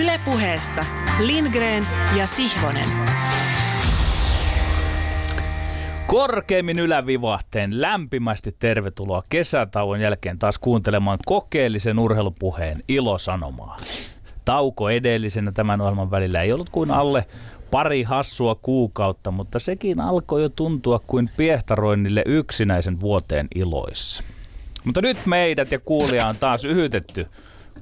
Ylepuheessa Lindgren ja Sihvonen. Korkeimmin ylävivahteen lämpimästi tervetuloa kesätauon jälkeen taas kuuntelemaan kokeellisen urheilupuheen ilosanomaa. Tauko edellisenä tämän ohjelman välillä ei ollut kuin alle pari hassua kuukautta, mutta sekin alkoi jo tuntua kuin piehtaroinnille yksinäisen vuoteen iloissa. Mutta nyt meidät ja kuulija on taas yhytetty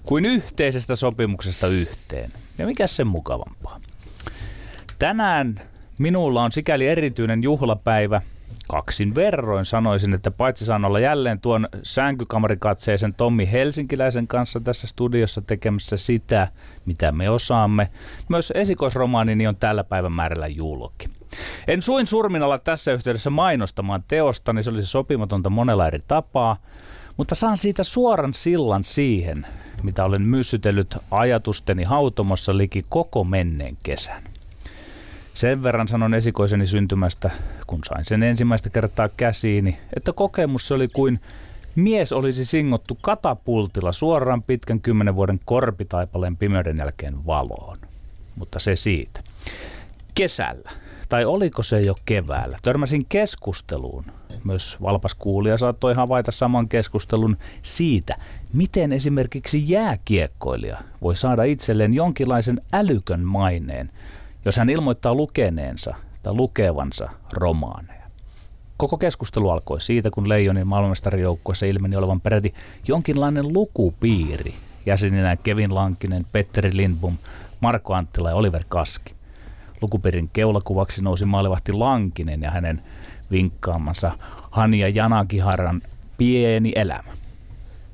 kuin yhteisestä sopimuksesta yhteen. Ja mikä sen mukavampaa? Tänään minulla on sikäli erityinen juhlapäivä. Kaksin verroin sanoisin, että paitsi saan olla jälleen tuon sänkykamarikatseisen Tommi Helsinkiläisen kanssa tässä studiossa tekemässä sitä, mitä me osaamme. Myös esikoisromaanini on tällä päivän määrällä julki. En suin surmin olla tässä yhteydessä mainostamaan teosta, niin se olisi sopimatonta monella eri tapaa, mutta saan siitä suoran sillan siihen, mitä olen myssytellyt ajatusteni hautomossa liki koko menneen kesän. Sen verran sanon esikoiseni syntymästä, kun sain sen ensimmäistä kertaa käsiini, että kokemus oli kuin mies olisi singottu katapultilla suoraan pitkän kymmenen vuoden korpitaipaleen pimeyden jälkeen valoon. Mutta se siitä. Kesällä, tai oliko se jo keväällä, törmäsin keskusteluun. Myös valpas kuulija saattoi havaita saman keskustelun siitä, miten esimerkiksi jääkiekkoilija voi saada itselleen jonkinlaisen älykön maineen, jos hän ilmoittaa lukeneensa tai lukevansa romaaneja. Koko keskustelu alkoi siitä, kun Leijonin maailmanmestarijoukkueessa ilmeni olevan peräti jonkinlainen lukupiiri. Jäseninä Kevin Lankinen, Petteri Lindbom, Marko Anttila ja Oliver Kaski. Lukupiirin keulakuvaksi nousi maalivahti Lankinen ja hänen vinkkaamansa Hania Janakiharan Pieni elämä.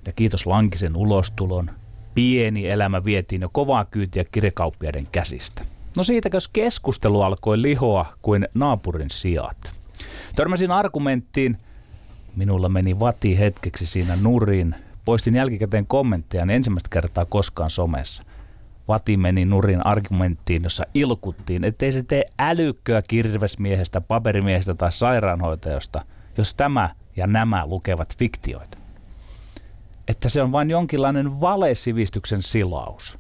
Ja kiitos Lankisen ulostulon, pieni elämä vietiin jo kovaa kyytiä kirjakauppiaiden käsistä. No siitäkös keskustelu alkoi lihoa kuin naapurin sijat. Törmäsin argumenttiin, minulla meni vati hetkeksi siinä nurin. Poistin jälkikäteen kommentteja ensimmäistä kertaa koskaan somessa. Vati meni nurin argumenttiin, jossa ilkuttiin, ettei se tee älykköä kirvesmiehestä, paperimiehestä tai sairaanhoitajasta, jos tämä ja nämä lukevat fiktioita. Että se on vain jonkinlainen valesivistyksen silaus.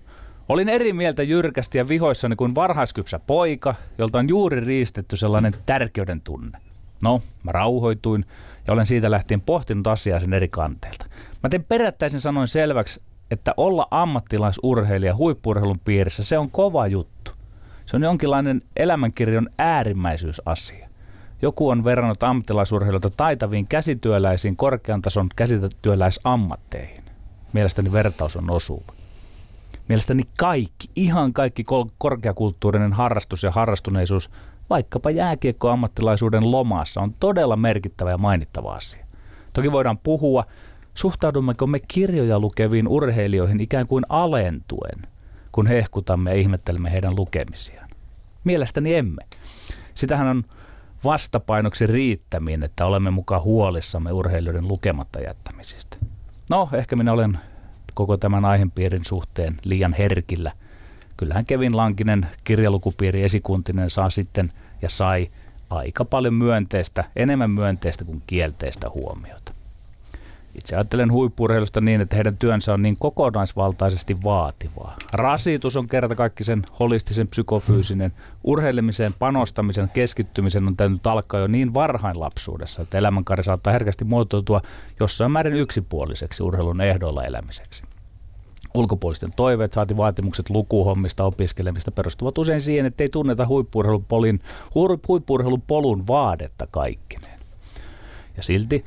Olin eri mieltä jyrkästi ja vihoissani kuin varhaiskypsä poika, jolta on juuri riistetty sellainen tärkeyden tunne. No, mä rauhoituin ja olen siitä lähtien pohtinut asiaa sen eri kanteilta. Mä teen perättäisin sanoin selväksi, että olla ammattilaisurheilija huippurheilun piirissä, se on kova juttu. Se on jonkinlainen elämänkirjon äärimmäisyysasia. Joku on verrannut ammattilaisurheilijoita taitaviin käsityöläisiin korkean tason käsityöläisammatteihin. Mielestäni vertaus on osuva. Mielestäni kaikki, ihan kaikki korkeakulttuurinen harrastus ja harrastuneisuus, vaikkapa jääkiekkoammattilaisuuden lomassa, on todella merkittävä ja mainittava asia. Toki voidaan puhua, suhtaudummeko me kirjoja lukeviin urheilijoihin ikään kuin alentuen, kun hehkutamme ja ihmettelemme heidän lukemisiaan. Mielestäni emme. Sitähän on vastapainoksi riittämiin, että olemme mukaan huolissamme urheilijoiden lukematta jättämisistä. No, ehkä minä olen koko tämän aihepiirin suhteen liian herkillä. Kyllähän Kevin Lankinen kirjalukupiiri esikuntinen saa sitten ja sai aika paljon myönteistä, enemmän myönteistä kuin kielteistä huomiota. Itse ajattelen huippurheilusta niin, että heidän työnsä on niin kokonaisvaltaisesti vaativaa. Rasitus on kerta kaikki sen holistisen psykofyysinen. Urheilemiseen panostamisen, keskittymisen on täytynyt alkaa jo niin varhain lapsuudessa, että elämänkaari saattaa herkästi muotoutua jossain määrin yksipuoliseksi urheilun ehdoilla elämiseksi. Ulkopuolisten toiveet, saati vaatimukset lukuhommista, opiskelemista perustuvat usein siihen, että ei tunneta huippurheilupolun, huippurheilupolun vaadetta kaikkineen. Ja silti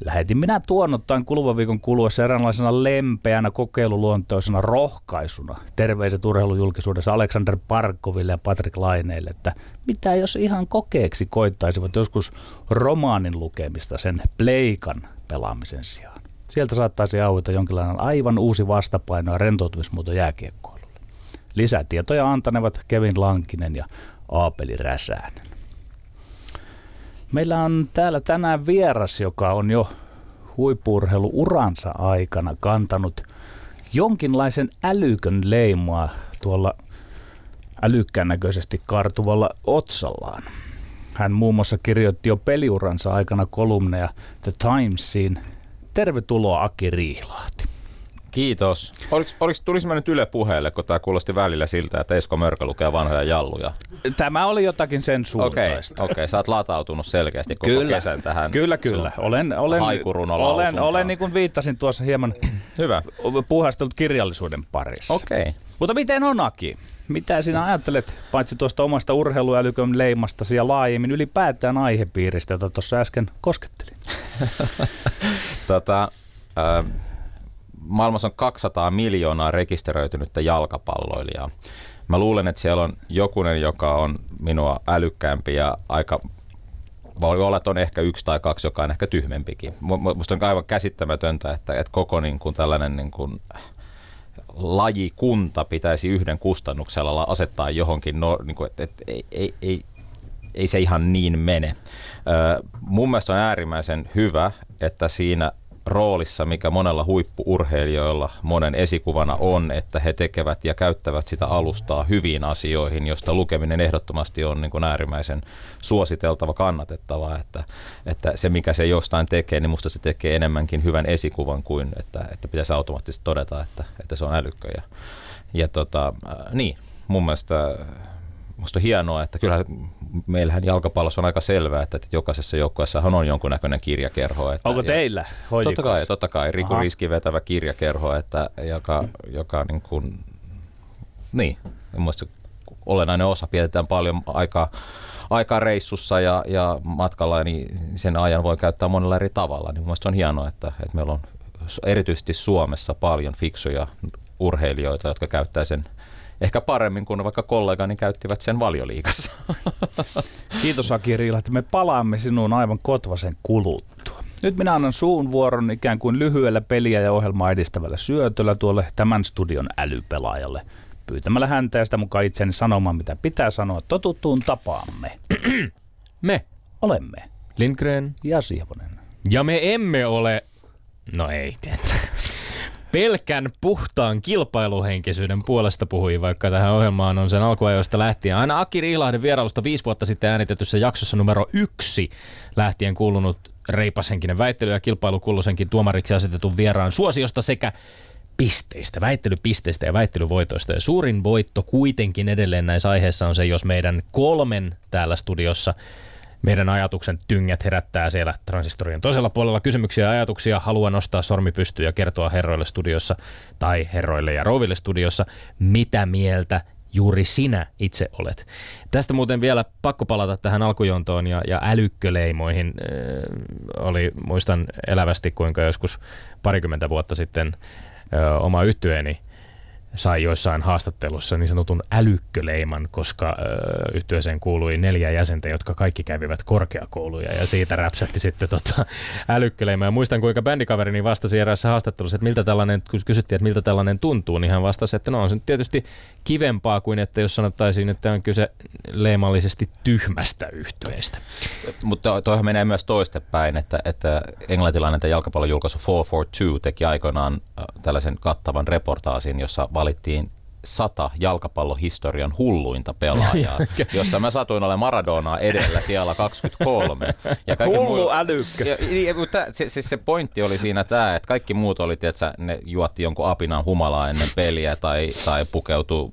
Lähetin minä tuonnottain kuluvan viikon kuluessa eräänlaisena lempeänä kokeiluluontoisena rohkaisuna terveiset urheilujulkisuudessa Alexander Parkoville ja Patrick Laineille, että mitä jos ihan kokeeksi koittaisivat joskus romaanin lukemista sen pleikan pelaamisen sijaan. Sieltä saattaisi aueta jonkinlainen aivan uusi vastapaino ja rentoutumismuoto jääkiekkoilulle. Lisätietoja antanevat Kevin Lankinen ja Aapeli Räsäänen. Meillä on täällä tänään vieras, joka on jo huippurheilu uransa aikana kantanut jonkinlaisen älykön leimaa tuolla älykkään näköisesti kartuvalla otsallaan. Hän muun muassa kirjoitti jo peliuransa aikana kolumneja The Timesiin. Tervetuloa Aki Riihlahti. Kiitos. Oliko, oliko, tulis mä nyt Yle puheelle, kun tämä kuulosti välillä siltä, että Esko Mörkö lukee vanhoja jalluja? Tämä oli jotakin sen suuntaista. Okei, okay, sä oot latautunut selkeästi koko kyllä, kesän tähän. Kyllä, kyllä. Olen, olen, olen, olen niin kuin viittasin tuossa hieman Hyvä. puhastellut kirjallisuuden parissa. Okei. Okay. Mutta miten on Aki? Mitä sinä ajattelet, paitsi tuosta omasta urheiluälykön leimastasi ja laajemmin ylipäätään aihepiiristä, jota tuossa äsken koskettelin? tota, äh, maailmassa on 200 miljoonaa rekisteröitynyttä jalkapalloilijaa. Mä luulen, että siellä on jokunen, joka on minua älykkäämpi ja aika voi olla, että on ehkä yksi tai kaksi, joka on ehkä tyhmempikin. Musta on aivan käsittämätöntä, että, että koko niin kuin tällainen niin kuin lajikunta pitäisi yhden kustannuksella asettaa johonkin, no, niin kuin, että, että ei, ei, ei, ei se ihan niin mene. mun mielestä on äärimmäisen hyvä, että siinä roolissa, mikä monella huippuurheilijoilla monen esikuvana on, että he tekevät ja käyttävät sitä alustaa hyviin asioihin, josta lukeminen ehdottomasti on niin kuin äärimmäisen suositeltava, kannatettava, että, että se mikä se jostain tekee, niin musta se tekee enemmänkin hyvän esikuvan kuin, että, että pitäisi automaattisesti todeta, että, että se on älykkö. Ja, ja tota, äh, niin, mun mielestä Musta on hienoa, että kyllä meillähän jalkapallossa on aika selvää, että, että jokaisessa joukkueessa on jonkunnäköinen kirjakerho. Että, Onko teillä Totta kai, totta kai. Riku Riski vetävä kirjakerho, että, joka, joka niin kuin, niin, mielestäni olennainen osa. Pidetään paljon aikaa, aikaa reissussa ja, ja matkalla, niin sen ajan voi käyttää monella eri tavalla. Niin mielestäni on hienoa, että, että meillä on erityisesti Suomessa paljon fiksuja urheilijoita, jotka käyttää sen ehkä paremmin kuin vaikka kollegani käyttivät sen valioliikassa. Kiitos Aki Riila, että me palaamme sinuun aivan kotvasen kuluttua. Nyt minä annan suun vuoron ikään kuin lyhyellä peliä ja ohjelmaa edistävällä syötöllä tuolle tämän studion älypelaajalle pyytämällä häntä ja sitä mukaan itseni sanomaan, mitä pitää sanoa totuttuun tapaamme. Me olemme Lindgren ja Sihvonen. Ja me emme ole, no ei tietä pelkän puhtaan kilpailuhenkisyyden puolesta puhui, vaikka tähän ohjelmaan on sen alkuajoista lähtien. Aina Aki Riilahden vierailusta viisi vuotta sitten äänitetyssä jaksossa numero yksi lähtien kuulunut reipashenkinen väittely ja kilpailu kulloisenkin tuomariksi asetetun vieraan suosiosta sekä pisteistä, väittelypisteistä ja väittelyvoitoista. Ja suurin voitto kuitenkin edelleen näissä aiheissa on se, jos meidän kolmen täällä studiossa meidän ajatuksen tyngät herättää siellä transistorien toisella puolella kysymyksiä ja ajatuksia. Haluan nostaa sormi pystyyn ja kertoa herroille studiossa tai herroille ja rouville studiossa, mitä mieltä juuri sinä itse olet. Tästä muuten vielä pakko palata tähän alkujontoon ja, ja älykköleimoihin. Äh, oli, muistan elävästi, kuinka joskus parikymmentä vuotta sitten äh, oma yhtyeeni – sai joissain haastattelussa niin sanotun älykköleiman, koska ö, yhtyeeseen kuului neljä jäsentä, jotka kaikki kävivät korkeakouluja ja siitä räpsätti sitten tota, älykköleima. Ja muistan, kuinka bändikaverini vastasi eräässä haastattelussa, että miltä tällainen, kun kysyttiin, että miltä tällainen tuntuu, niin hän vastasi, että no on se nyt tietysti kivempaa kuin, että jos sanottaisiin, että on kyse leimallisesti tyhmästä yhtyeestä. Mutta toihan menee myös toistepäin, että, että englantilainen jalkapallojulkaisu 442 teki aikoinaan tällaisen kattavan reportaasin, jossa valittiin sata jalkapallohistorian hulluinta pelaajaa, jossa mä satuin olemaan Maradonaa edellä siellä 23. Ja Hullu muu... älykkö. Ja, ja, mutta se, se, se, pointti oli siinä tämä, että kaikki muut oli, että ne juotti jonkun apinan humalaa ennen peliä tai, tai pukeutu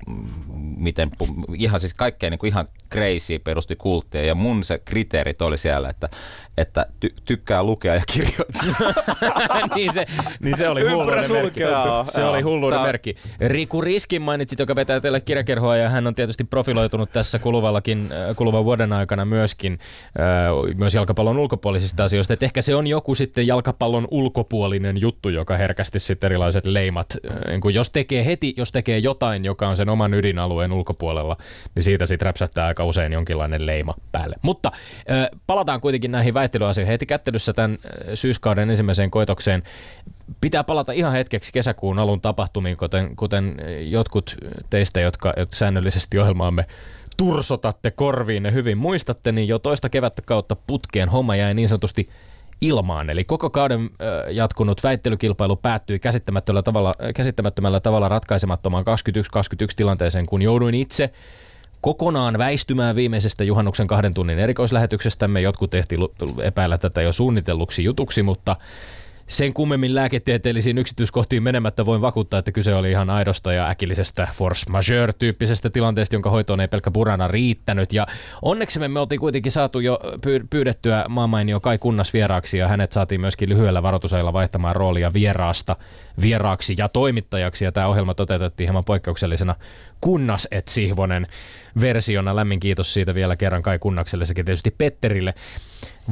miten, ihan siis kaikkea niin kuin ihan crazy perusti kulttia ja mun se kriteerit oli siellä, että, että ty, tykkää lukea ja kirjoittaa. niin, se, niin se oli hulluinen merkki. Se oli hulluinen merkki. Riku Riskin mainitsit, joka vetää teille kirjakerhoa ja hän on tietysti profiloitunut tässä kuluvallakin, äh, kuluvan vuoden aikana myöskin äh, myös jalkapallon ulkopuolisista asioista. Et ehkä se on joku sitten jalkapallon ulkopuolinen juttu, joka herkästi sitten erilaiset leimat, äh, niin jos tekee heti, jos tekee jotain, joka on sen oman ydinalueen ulkopuolella, niin siitä sitten räpsättää aika usein jonkinlainen leima päälle. Mutta palataan kuitenkin näihin väittelyasioihin heti kättelyssä tämän syyskauden ensimmäiseen koitokseen. Pitää palata ihan hetkeksi kesäkuun alun tapahtumiin, kuten, kuten jotkut teistä, jotka, jotka säännöllisesti ohjelmaamme tursotatte korviin ne hyvin muistatte, niin jo toista kevättä kautta putkeen homma jäi niin sanotusti ilmaan. Eli koko kauden jatkunut väittelykilpailu päättyi käsittämättömällä tavalla, käsittämättömällä tavalla ratkaisemattomaan 21-21 tilanteeseen, kun jouduin itse kokonaan väistymään viimeisestä juhannuksen kahden tunnin erikoislähetyksestämme. Jotkut tehtiin epäillä tätä jo suunnitelluksi jutuksi, mutta sen kummemmin lääketieteellisiin yksityiskohtiin menemättä voin vakuuttaa, että kyse oli ihan aidosta ja äkillisestä force majeure-tyyppisestä tilanteesta, jonka hoitoon ei pelkkä purana riittänyt. Ja onneksi me oltiin kuitenkin saatu jo pyydettyä maamainio Kai Kunnas vieraaksi ja hänet saatiin myöskin lyhyellä varoitusajalla vaihtamaan roolia vieraasta vieraaksi ja toimittajaksi. Ja tämä ohjelma toteutettiin hieman poikkeuksellisena Kunnas et Sihvonen versiona. Lämmin kiitos siitä vielä kerran Kai Kunnakselle sekä tietysti Petterille.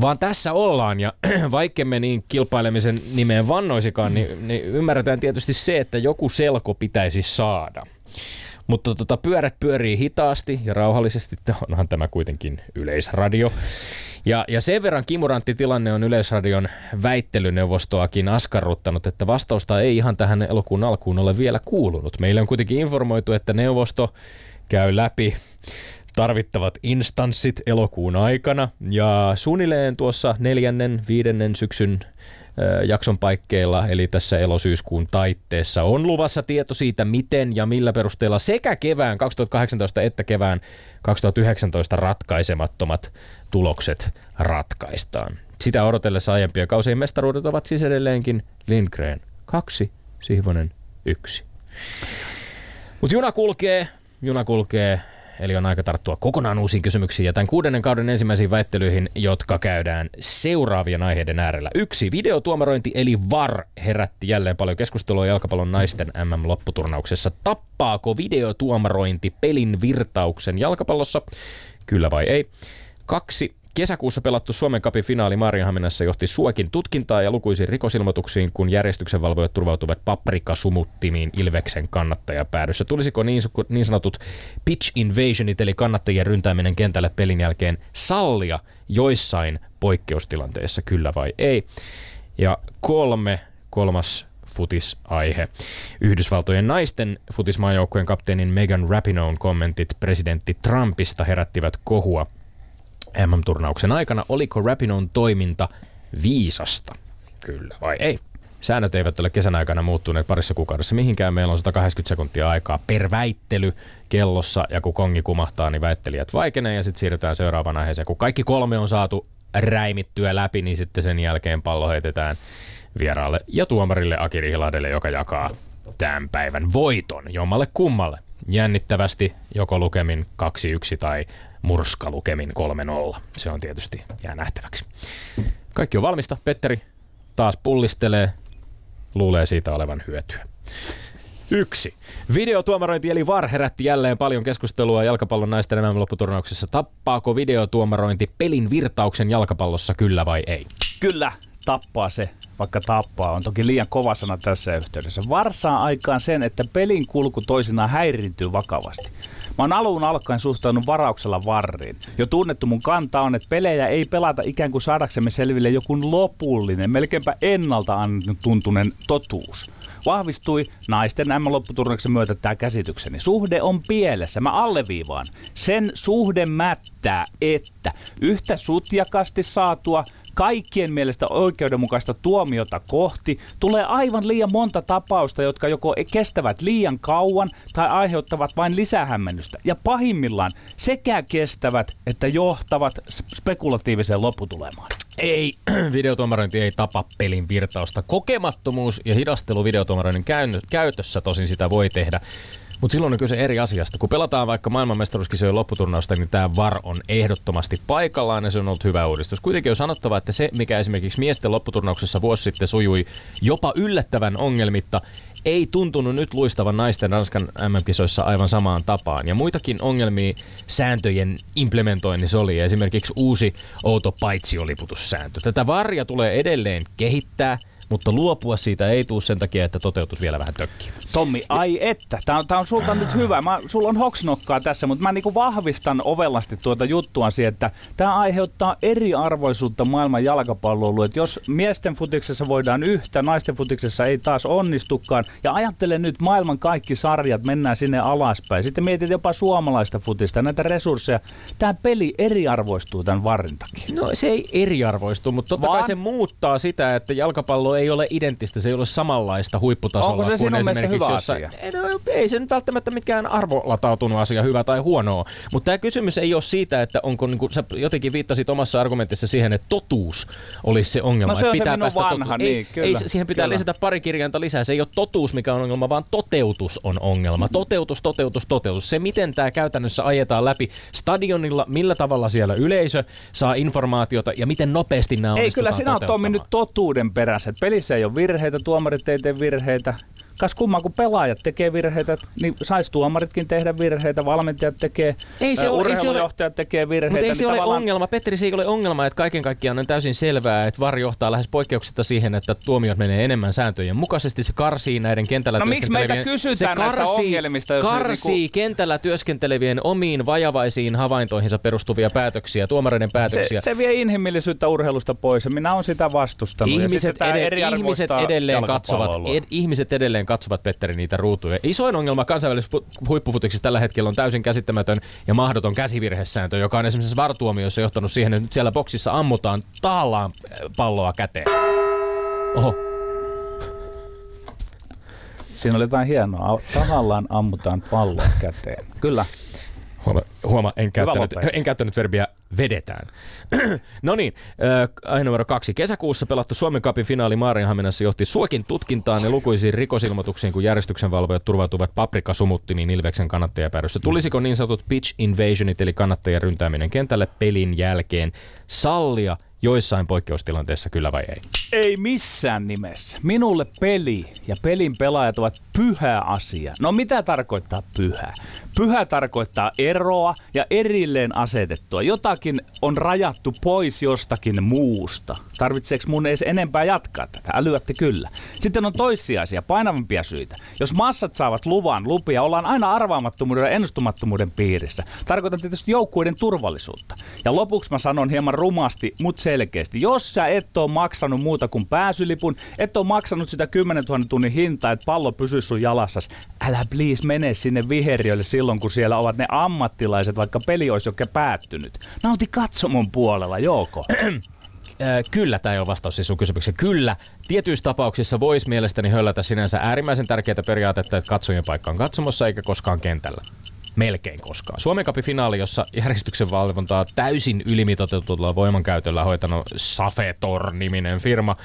Vaan tässä ollaan ja vaikka me niin kilpailemisen nimeen vannoisikaan, niin, niin ymmärretään tietysti se, että joku selko pitäisi saada. Mutta tota, pyörät pyörii hitaasti ja rauhallisesti, onhan tämä kuitenkin yleisradio. Ja, ja sen verran kimurantti tilanne on Yleisradion väittelyneuvostoakin askarruttanut, että vastausta ei ihan tähän elokuun alkuun ole vielä kuulunut. Meillä on kuitenkin informoitu, että neuvosto käy läpi tarvittavat instanssit elokuun aikana ja suunnilleen tuossa neljännen, viidennen syksyn jakson paikkeilla, eli tässä elosyyskuun taitteessa, on luvassa tieto siitä, miten ja millä perusteella sekä kevään 2018 että kevään 2019 ratkaisemattomat tulokset ratkaistaan. Sitä odotellessa aiempien kausien mestaruudet ovat siis edelleenkin Lindgren 2, Sihvonen 1. Mutta juna kulkee, juna kulkee eli on aika tarttua kokonaan uusiin kysymyksiin ja tämän kuudennen kauden ensimmäisiin väittelyihin, jotka käydään seuraavien aiheiden äärellä. Yksi, videotuomarointi eli VAR herätti jälleen paljon keskustelua jalkapallon naisten MM-lopputurnauksessa. Tappaako videotuomarointi pelin virtauksen jalkapallossa? Kyllä vai ei? Kaksi, Kesäkuussa pelattu Suomen kapin finaali Maarianhaminassa johti Suokin tutkintaa ja lukuisiin rikosilmoituksiin, kun järjestyksenvalvojat turvautuvat paprikasumuttimiin Ilveksen kannattajapäädyssä. Tulisiko niin, niin sanotut pitch invasionit eli kannattajien ryntääminen kentälle pelin jälkeen sallia joissain poikkeustilanteissa, kyllä vai ei? Ja kolme, kolmas futisaihe. Yhdysvaltojen naisten futismaajoukkueen kapteenin Megan Rapinoen kommentit presidentti Trumpista herättivät kohua MM-turnauksen aikana. Oliko Rapinon toiminta viisasta? Kyllä vai ei? Säännöt eivät ole kesän aikana muuttuneet parissa kuukaudessa mihinkään. Meillä on 180 sekuntia aikaa per väittely kellossa ja kun kongi kumahtaa, niin väittelijät vaikenee ja sitten siirrytään seuraavaan aiheeseen. Kun kaikki kolme on saatu räimittyä läpi, niin sitten sen jälkeen pallo heitetään vieraalle ja tuomarille Akiri Hiladelle, joka jakaa tämän päivän voiton jommalle kummalle. Jännittävästi joko lukemin 2-1 tai murskalukemin 3-0. Se on tietysti jää nähtäväksi. Kaikki on valmista. Petteri taas pullistelee, luulee siitä olevan hyötyä. Yksi. Videotuomarointi eli VAR herätti jälleen paljon keskustelua jalkapallon naisten mm lopputurnauksessa. Tappaako videotuomarointi pelin virtauksen jalkapallossa, kyllä vai ei? Kyllä, tappaa se, vaikka tappaa on toki liian kova sana tässä yhteydessä. Varsaa aikaan sen, että pelin kulku toisinaan häiriintyy vakavasti. Mä oon alun alkaen suhtaudunut varauksella varriin. Jo tunnettu mun kanta on, että pelejä ei pelata ikään kuin saadaksemme selville joku lopullinen, melkeinpä ennalta tuntunen totuus vahvistui naisten M-lopputurnauksen myötä tämä käsitykseni. Suhde on pielessä. Mä alleviivaan. Sen suhde mättää, että yhtä sutjakasti saatua kaikkien mielestä oikeudenmukaista tuomiota kohti tulee aivan liian monta tapausta, jotka joko kestävät liian kauan tai aiheuttavat vain lisähämmennystä. Ja pahimmillaan sekä kestävät että johtavat spekulatiiviseen lopputulemaan. Ei, videotuomarointi ei tapa pelin virtausta. Kokemattomuus ja hidastelu videotuomaroinnin käytössä tosin sitä voi tehdä. Mutta silloin on kyse eri asiasta. Kun pelataan vaikka maailmanmestaruuskisojen lopputurnausta, niin tämä VAR on ehdottomasti paikallaan ja se on ollut hyvä uudistus. Kuitenkin on sanottava, että se, mikä esimerkiksi miesten lopputurnauksessa vuosi sitten sujui jopa yllättävän ongelmitta, ei tuntunut nyt luistavan naisten Ranskan MM-kisoissa aivan samaan tapaan. Ja muitakin ongelmia sääntöjen implementoinnissa oli. Esimerkiksi uusi outo paitsioliputussääntö. Tätä varja tulee edelleen kehittää – mutta luopua siitä ei tule sen takia, että toteutus vielä vähän tökkiä. Tommi, ai että, tää on, tää on sulta nyt hyvä. Mä, sulla on hoksnokkaa tässä, mutta mä niinku vahvistan ovellasti tuota juttua siihen, että tämä aiheuttaa eriarvoisuutta maailman jalkapalloiluun. Että jos miesten futiksessa voidaan yhtä, naisten futiksessa ei taas onnistukaan. Ja ajattele nyt maailman kaikki sarjat, mennään sinne alaspäin. Sitten mietit jopa suomalaista futista, näitä resursseja. Tämä peli eriarvoistuu tämän varrin takia. No se ei eriarvoistu, mutta totta Vaan... kai se muuttaa sitä, että jalkapallo ei ole identtistä, se ei ole samanlaista huipputasolla Onko se kuin esimerkiksi hyvä jossain. asia? Ei, no, ei se nyt välttämättä mikään arvolatautunut asia, hyvä tai huonoa. Mutta tämä kysymys ei ole siitä, että onko, niin kuin, sä jotenkin viittasit omassa argumentissa siihen, että totuus olisi se ongelma. No se on se pitää minun päästä vanha, totu- niin, ei, kyllä, ei, siihen pitää kyllä. lisätä pari kirjainta lisää. Se ei ole totuus, mikä on ongelma, vaan toteutus on ongelma. Toteutus, toteutus, toteutus. Se, miten tämä käytännössä ajetaan läpi stadionilla, millä tavalla siellä yleisö saa informaatiota ja miten nopeasti nämä Ei, kyllä sinä olet Tommi nyt totuuden perässä. Pelissä ei ole virheitä, tuomarit ei tee virheitä. Kas kumman, kun pelaajat tekee virheitä, niin sais tuomaritkin tehdä virheitä, valmentajat tekee, Ei se ole- ei se ole- urheilujohtajat tekee virheitä. Mutta ei niin se ole tavallaan- ongelma, Petteri, se ei ole ongelma, että kaiken kaikkiaan on täysin selvää, että VAR johtaa lähes poikkeuksetta siihen, että tuomiot menee enemmän sääntöjen mukaisesti. Se karsii näiden kentällä No miksi meitä kysytään se näistä karsii, ongelmista, jos karsii niinku- kentällä työskentelevien omiin vajavaisiin havaintoihinsa perustuvia päätöksiä, tuomareiden päätöksiä. Se, se vie inhimillisyyttä urheilusta pois ja minä olen sitä vastustanut. ja Ihmiset, tämä ed- ihmiset edelleen katsovat, ed, ihmiset edelleen katsovat Petteri niitä ruutuja. Isoin ongelma kansainvälisessä pu- huippufutiksessa tällä hetkellä on täysin käsittämätön ja mahdoton käsivirhesääntö, joka on esimerkiksi vartuomioissa johtanut siihen, että nyt siellä boksissa ammutaan tahallaan äh, palloa käteen. Oho, Siinä oli jotain hienoa. Tahallaan ammutaan palloa käteen. Kyllä. Huoma, huoma en, käyttänyt, en käyttänyt verbiä vedetään. no niin, äh, aihe numero kaksi. Kesäkuussa pelattu Suomen Cupin finaali Maarianhaminassa johti Suokin tutkintaan ja lukuisiin rikosilmoituksiin, kun järjestyksenvalvojat turvautuvat paprikasumuttimiin Ilveksen kannattajapäädyssä. Tulisiko niin sanotut pitch invasionit eli kannattajien ryntääminen kentälle pelin jälkeen sallia joissain poikkeustilanteissa kyllä vai ei? Ei missään nimessä. Minulle peli ja pelin pelaajat ovat pyhä asia. No mitä tarkoittaa pyhä? Pyhä tarkoittaa eroa ja erilleen asetettua. Jotakin on rajattu pois jostakin muusta. Tarvitseeko mun edes enempää jatkaa tätä? Älyätte kyllä. Sitten on toissijaisia, painavampia syitä. Jos massat saavat luvan, lupia, ollaan aina arvaamattomuuden ja ennustumattomuuden piirissä. Tarkoitan tietysti joukkueiden turvallisuutta. Ja lopuksi mä sanon hieman rumasti, mutta selkeästi. Jos sä et ole maksanut muuta kuin pääsylipun, et ole maksanut sitä 10 000 tunnin hintaa, että pallo pysyy sun jalassas, älä please mene sinne viheriölle silloin, kun siellä ovat ne ammattilaiset, vaikka peli olisi jo päättynyt. Nauti katsomon puolella, Joko. Äh, kyllä, tämä ei ole vastaus siis sun kysymykseen. Kyllä, tietyissä tapauksissa voisi mielestäni höllätä sinänsä äärimmäisen tärkeää periaatetta, että katsojen paikka on katsomossa eikä koskaan kentällä. Melkein koskaan. Suomen Cupin finaali, jossa järjestyksen valvontaa täysin ylimitoitetulla voimankäytöllä hoitanut Safetor-niminen firma,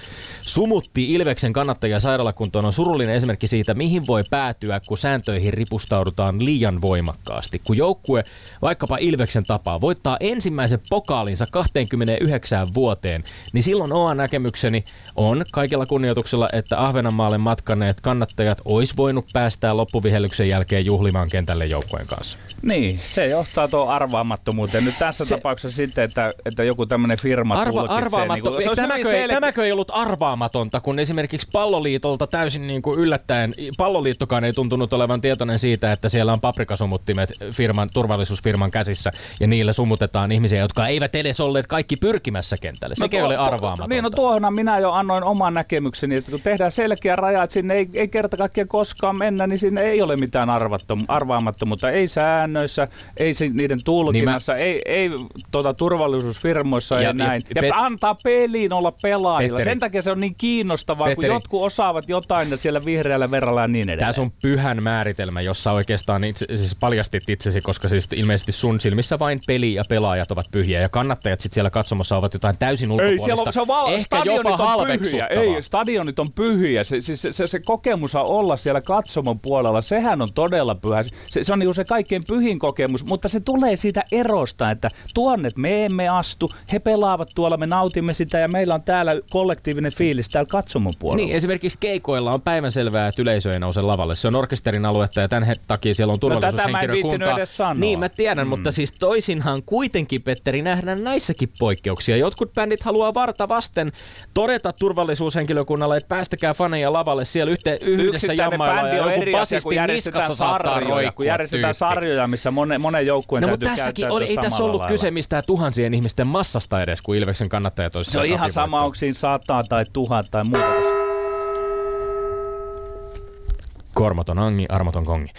sumutti Ilveksen kannattajia sairaalakuntoon on surullinen esimerkki siitä, mihin voi päätyä, kun sääntöihin ripustaudutaan liian voimakkaasti. Kun joukkue, vaikkapa Ilveksen tapaa, voittaa ensimmäisen pokaalinsa 29 vuoteen, niin silloin oma näkemykseni on kaikella kunnioituksella, että Ahvenanmaalle matkanneet kannattajat olisi voinut päästää loppuvihellyksen jälkeen juhlimaan kentälle joukkueen kanssa. Niin, se johtaa tuon arvaamattomuuteen. Nyt tässä Se- se, tapauksessa sitten, että, että joku tämmöinen firma Arva, tulkitsee. arvaamaton. Niin kuin, tämäkö, ei, tämäkö ei ollut arvaamatonta, kun esimerkiksi palloliitolta täysin niin kuin yllättäen, palloliittokaan ei tuntunut olevan tietoinen siitä, että siellä on paprikasumuttimet firman, turvallisuusfirman käsissä ja niillä sumutetaan ihmisiä, jotka eivät edes olleet kaikki pyrkimässä kentälle. Sekin tuo- oli tuo- arvaamatonta. Niin, no tuohon minä jo annoin oman näkemykseni, että kun tehdään selkeä raja, että sinne ei, ei kerta kaikkiaan koskaan mennä, niin sinne ei ole mitään arvattom, arvaamattomuutta. Ei säännöissä, ei niiden tulkinnassa, ei, ei tuota, turvallisuusfirmoissa Niin Ja- ja, ja näin. ja Ja, Pet- antaa peliin olla pelaajilla. Petteri. Sen takia se on niin kiinnostavaa, Petteri. kun jotkut osaavat jotain ja siellä vihreällä verralla ja niin Tämä edelleen. sun pyhän määritelmä, jossa oikeastaan itse, siis paljastit itsesi, koska siis ilmeisesti sun silmissä vain peli ja pelaajat ovat pyhiä ja kannattajat sitten siellä katsomossa ovat jotain täysin Ei, ulkopuolista. siellä on, se on val- ehkä stadionit jopa on pyhiä. halveksuttavaa. Ei, stadionit on pyhiä. Se, se, se, se kokemus on olla siellä katsomon puolella, sehän on todella pyhä. Se, se on niin se kaikkein pyhin kokemus, mutta se tulee siitä erosta, että tuonne me emme astu, he pelaavat tuolla, me nautimme sitä ja meillä on täällä kollektiivinen fiilis täällä katsomon puolella. Niin, esimerkiksi keikoilla on päivänselvää, että yleisö ei nouse lavalle. Se on orkesterin aluetta ja tämän takia siellä on No tätä mä en turvallisuushenkilökuntaa. viittinyt edes sanoa. Niin, mä tiedän, mm. mutta siis toisinhan kuitenkin, Petteri, nähdään näissäkin poikkeuksia. Jotkut bändit haluaa varta vasten todeta turvallisuushenkilökunnalle, että päästäkää faneja lavalle siellä yhte, yhdessä jammailla bändi ja on joku eri asia, kun järjestetään sarjoja, roikkua kun järjestetään. Sarjoja, missä monen, monen joukkueen No täytyy mutta tässäkin oli, ei tässä ollut lailla. kyse mistään tuhansien ihmisten massasta edes, kun Ilveksen kannattajat olisivat Se on ihan sama, onko siinä sata tai tuhat tai muuta. Kormaton angi, armoton kongi.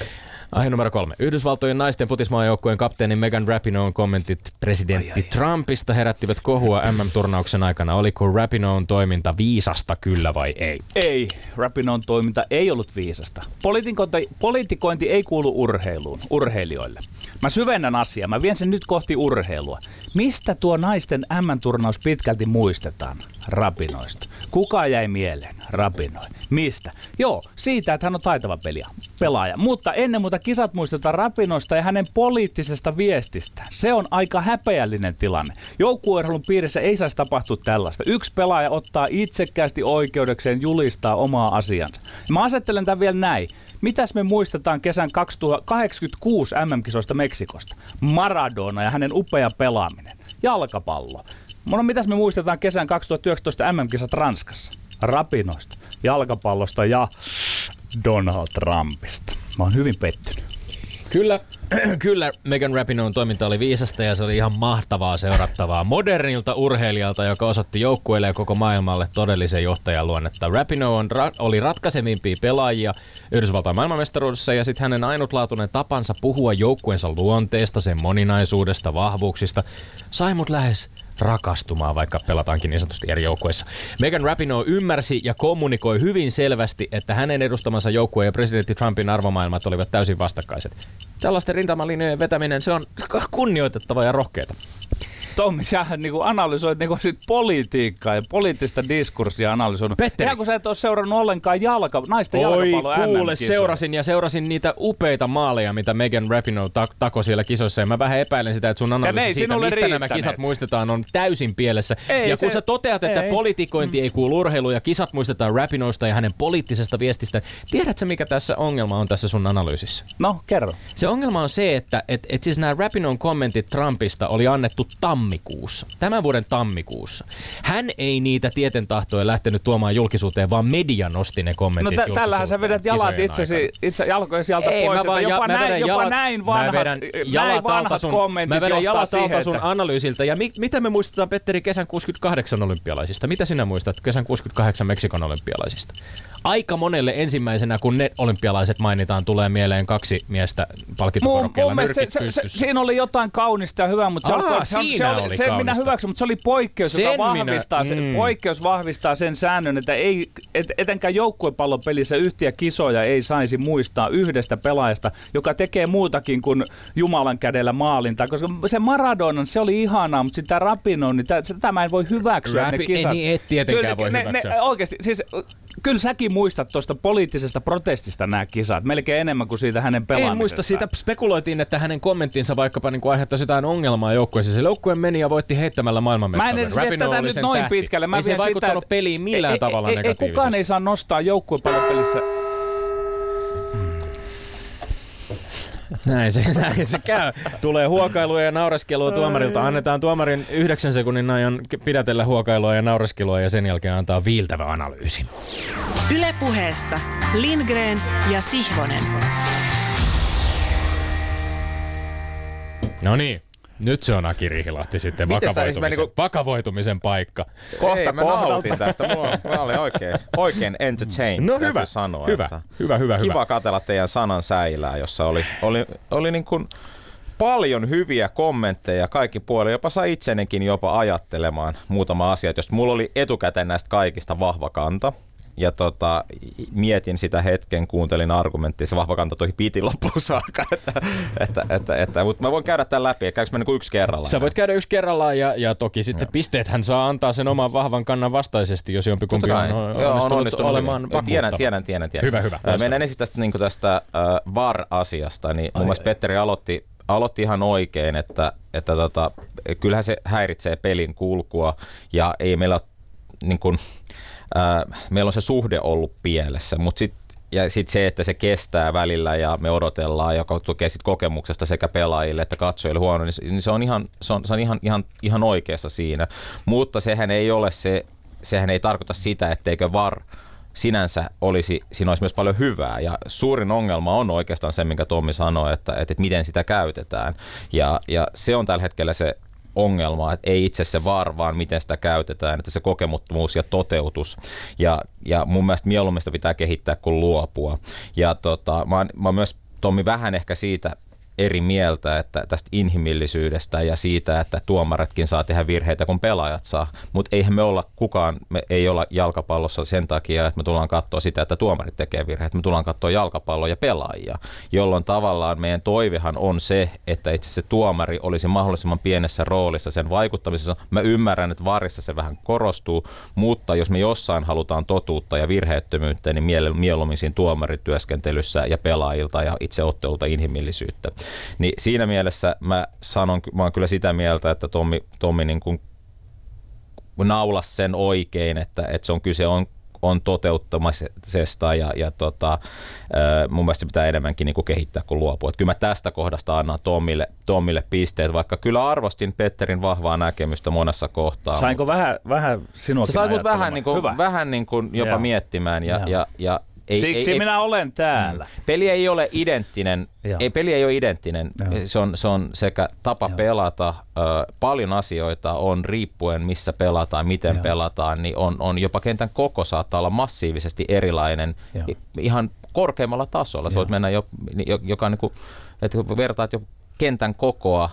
Aihe numero kolme. Yhdysvaltojen naisten futismaajoukkueen kapteeni Megan Rapinoen kommentit presidentti ai, ai. Trumpista herättivät kohua MM-turnauksen aikana. Oliko Rapinoen toiminta viisasta kyllä vai ei? Ei, Rapinoen toiminta ei ollut viisasta. Politikointi, politikointi ei kuulu urheiluun, urheilijoille. Mä syvennän asiaa, mä vien sen nyt kohti urheilua. Mistä tuo naisten M-turnaus pitkälti muistetaan? Rapinoista. Kuka jäi mieleen? Rapinoi. Mistä? Joo, siitä, että hän on taitava peliä, pelaaja. Mutta ennen muuta kisat muistetaan Rapinoista ja hänen poliittisesta viestistä. Se on aika häpeällinen tilanne. Joukkueurheilun piirissä ei saisi tapahtua tällaista. Yksi pelaaja ottaa itsekkäästi oikeudekseen julistaa omaa asiansa. Mä asettelen tämän vielä näin. Mitäs me muistetaan kesän 2086 MM-kisoista Meksikosta? Maradona ja hänen upea pelaaminen. Jalkapallo. No mitäs me muistetaan kesän 2019 MM-kisat Ranskassa? Rapinoista, jalkapallosta ja Donald Trumpista. Mä oon hyvin pettynyt. Kyllä, kyllä Megan Rapinoen toiminta oli viisasta ja se oli ihan mahtavaa seurattavaa modernilta urheilijalta, joka osoitti joukkueelle ja koko maailmalle todellisen johtajan luonnetta. Rapinoe on, ra- oli ratkaisevimpia pelaajia Yhdysvaltain maailmanmestaruudessa ja sitten hänen ainutlaatuinen tapansa puhua joukkueensa luonteesta, sen moninaisuudesta, vahvuuksista, sai mut lähes rakastumaan, vaikka pelataankin niin sanotusti eri joukkueissa. Megan Rapinoe ymmärsi ja kommunikoi hyvin selvästi, että hänen edustamansa joukkue ja presidentti Trumpin arvomaailmat olivat täysin vastakkaiset. Tällaisten rintamalinjojen vetäminen, se on kunnioitettava ja rohkeata. Tommi, sähän niinku analysoit niinku sit politiikkaa ja poliittista diskurssia analysoinut. Petteri. Ihan kun sä et ole seurannut ollenkaan jalka, naisten Oi, jalkapallo kuule, seurasin ja seurasin niitä upeita maaleja, mitä Megan Rapinoe ta- tako siellä kisoissa. Ja mä vähän epäilen sitä, että sun analyysi siitä, mistä riittäneet. nämä kisat muistetaan, on täysin pielessä. Ei, ja kun se, sä toteat, että ei. politikointi mm. ei kuulu urheiluun ja kisat muistetaan Rapinoista ja hänen poliittisesta viestistä, tiedätkö mikä tässä ongelma on tässä sun analyysissä? No, kerro. Se ongelma on se, että et, et siis nämä Rapinon kommentit Trumpista oli annettu tammikuussa, tämän vuoden tammikuussa. Hän ei niitä tietentahtoja lähtenyt tuomaan julkisuuteen, vaan media nosti ne kommentit No t- tällähän sä vedät jalat itsesi, itse jalkoja sieltä ei, pois, mä vaan, jopa, ja, näin, jopa jalat, näin vanhat, mä vedän jalat alta sun, mä vedän jalat alta sun analyysiltä. Ja mi, mitä me muistetaan Petteri kesän 68 olympialaisista? Mitä sinä muistat kesän 68 Meksikon olympialaisista? Aika monelle ensimmäisenä, kun ne olympialaiset mainitaan, tulee mieleen kaksi miestä palkintokorokkeella, mun, mun se, se, se, siinä oli jotain kaunista ja hyvää, mutta Aa, se, oli, se, oli, oli se minä hyväksyn, mutta se oli poikkeus, sen joka vahvistaa, minä, mm. poikkeus vahvistaa sen säännön, että ei, et, etenkään joukkuepallopelissä yhtiä kisoja ei saisi muistaa yhdestä pelaajasta, joka tekee muutakin kuin Jumalan kädellä maalinta, koska se Maradonan, se oli ihanaa, mutta sitä Rapinon, niin tämä ei voi hyväksyä Rapi, ne kisat. Ei, niin et tietenkään voi ne, hyväksyä. Ne, oikeasti, siis kyllä säkin muistat tuosta poliittisesta protestista nämä kisat, melkein enemmän kuin siitä hänen pelaamisesta. En muista, siitä spekuloitiin, että hänen kommenttinsa vaikkapa niin aiheuttaisi jotain ongelmaa joukkueessa. Se joukkue meni ja voitti heittämällä maailmanmestaruuden. Mä en edes vie tätä nyt noin tähti. pitkälle. Mä ei se vaikuttanut sitä, peliin millään ei, tavalla ei, negatiivisesti. Ei, kukaan ei saa nostaa joukkuepallopelissä Näin se, näin se käy. Tulee huokailua ja naureskelua tuomarilta. Annetaan tuomarin yhdeksän sekunnin ajan pidätellä huokailua ja naureskelua ja sen jälkeen antaa viiltävä analyysi. Ylepuheessa Lindgren ja Sihvonen. No niin, nyt se on Aki Rihilahti sitten vakavoitumisen, niinku... vakavoitumisen paikka. Kohta Ei, mä nautin tästä. Mulla, mä olin oikein, oikein entertained. No hyvä, sanoa, hyvä, että hyvä, hyvä, Kiva hyvä. katella teidän sanan säilää, jossa oli, oli, oli niin kuin paljon hyviä kommentteja kaikki puolilla. Jopa sai itsenekin jopa ajattelemaan muutama asia, jos mulla oli etukäteen näistä kaikista vahva kanta ja tota, mietin sitä hetken, kuuntelin argumenttia, se vahva kanta tohi piti loppuun saakka, että, että, että, että, mutta mä voin käydä tämän läpi, käykö mä niin yksi kerrallaan? Sä voit käydä yksi kerrallaan ja, ja toki sitten pisteet hän saa antaa sen oman vahvan kannan vastaisesti, jos jompikumpi on, on, Joo, on onnistunut olemaan vakuuttava. Tiedän, tiedän, tiedän, tiedän. Hyvä, hyvä. Mennään ensin tästä, niin tästä uh, VAR-asiasta, niin mun mielestä Petteri aloitti aloitti ihan oikein, että, että tota, kyllähän se häiritsee pelin kulkua ja ei meillä ole niin kuin, ää, meillä on se suhde ollut pielessä, mutta sitten ja sitten se, että se kestää välillä ja me odotellaan, joka tukee sit kokemuksesta sekä pelaajille että katsojille huono, niin se on ihan, se on, se on ihan, ihan, ihan oikeassa siinä. Mutta sehän ei ole se, sehän ei tarkoita sitä, etteikö VAR sinänsä olisi, siinä olisi myös paljon hyvää. Ja suurin ongelma on oikeastaan se, minkä Tommi sanoi, että, että, että miten sitä käytetään. Ja, ja se on tällä hetkellä se ongelmaa, että ei itse se var, vaan miten sitä käytetään, että se kokemuttomuus ja toteutus. Ja, ja mun mielestä mieluummin pitää kehittää kuin luopua. Ja tota, mä, oon, mä oon myös Tommi vähän ehkä siitä eri mieltä että tästä inhimillisyydestä ja siitä, että tuomaretkin saa tehdä virheitä, kun pelaajat saa. Mutta eihän me olla kukaan, me ei olla jalkapallossa sen takia, että me tullaan katsoa sitä, että tuomarit tekee virheitä. Me tullaan katsoa jalkapalloa ja pelaajia, jolloin tavallaan meidän toivehan on se, että itse se tuomari olisi mahdollisimman pienessä roolissa sen vaikuttamisessa. Mä ymmärrän, että varissa se vähän korostuu, mutta jos me jossain halutaan totuutta ja virheettömyyttä, niin mieluummin siinä tuomarityöskentelyssä ja pelaajilta ja itse ottelulta inhimillisyyttä. Niin siinä mielessä mä sanon, mä oon kyllä sitä mieltä, että Tommi, Tommi niin kuin naulas sen oikein, että, että se on kyse on on toteuttamisesta ja, ja tota, mun mielestä se pitää enemmänkin niin kuin kehittää kuin luopua. Et kyllä mä tästä kohdasta annan Tommille, Tommille pisteet, vaikka kyllä arvostin Petterin vahvaa näkemystä monessa kohtaa. Sainko vähän, vähän sinua Se sai mut vähän, niin kuin, vähän niin kuin jopa Joo. miettimään ja, ja, ja, ja ei, Siksi ei, minä ei, olen täällä. Mm. Peli ei ole identtinen. Ei, peli ei ole identtinen. Se on, se on sekä tapa Joo. pelata, ö, paljon asioita on riippuen missä pelataan, miten Joo. pelataan, niin on, on jopa kentän koko saattaa olla massiivisesti erilainen Joo. ihan korkeammalla tasolla. Se voit mennä jo, joka niin kuin, että vertaat jo kentän kokoa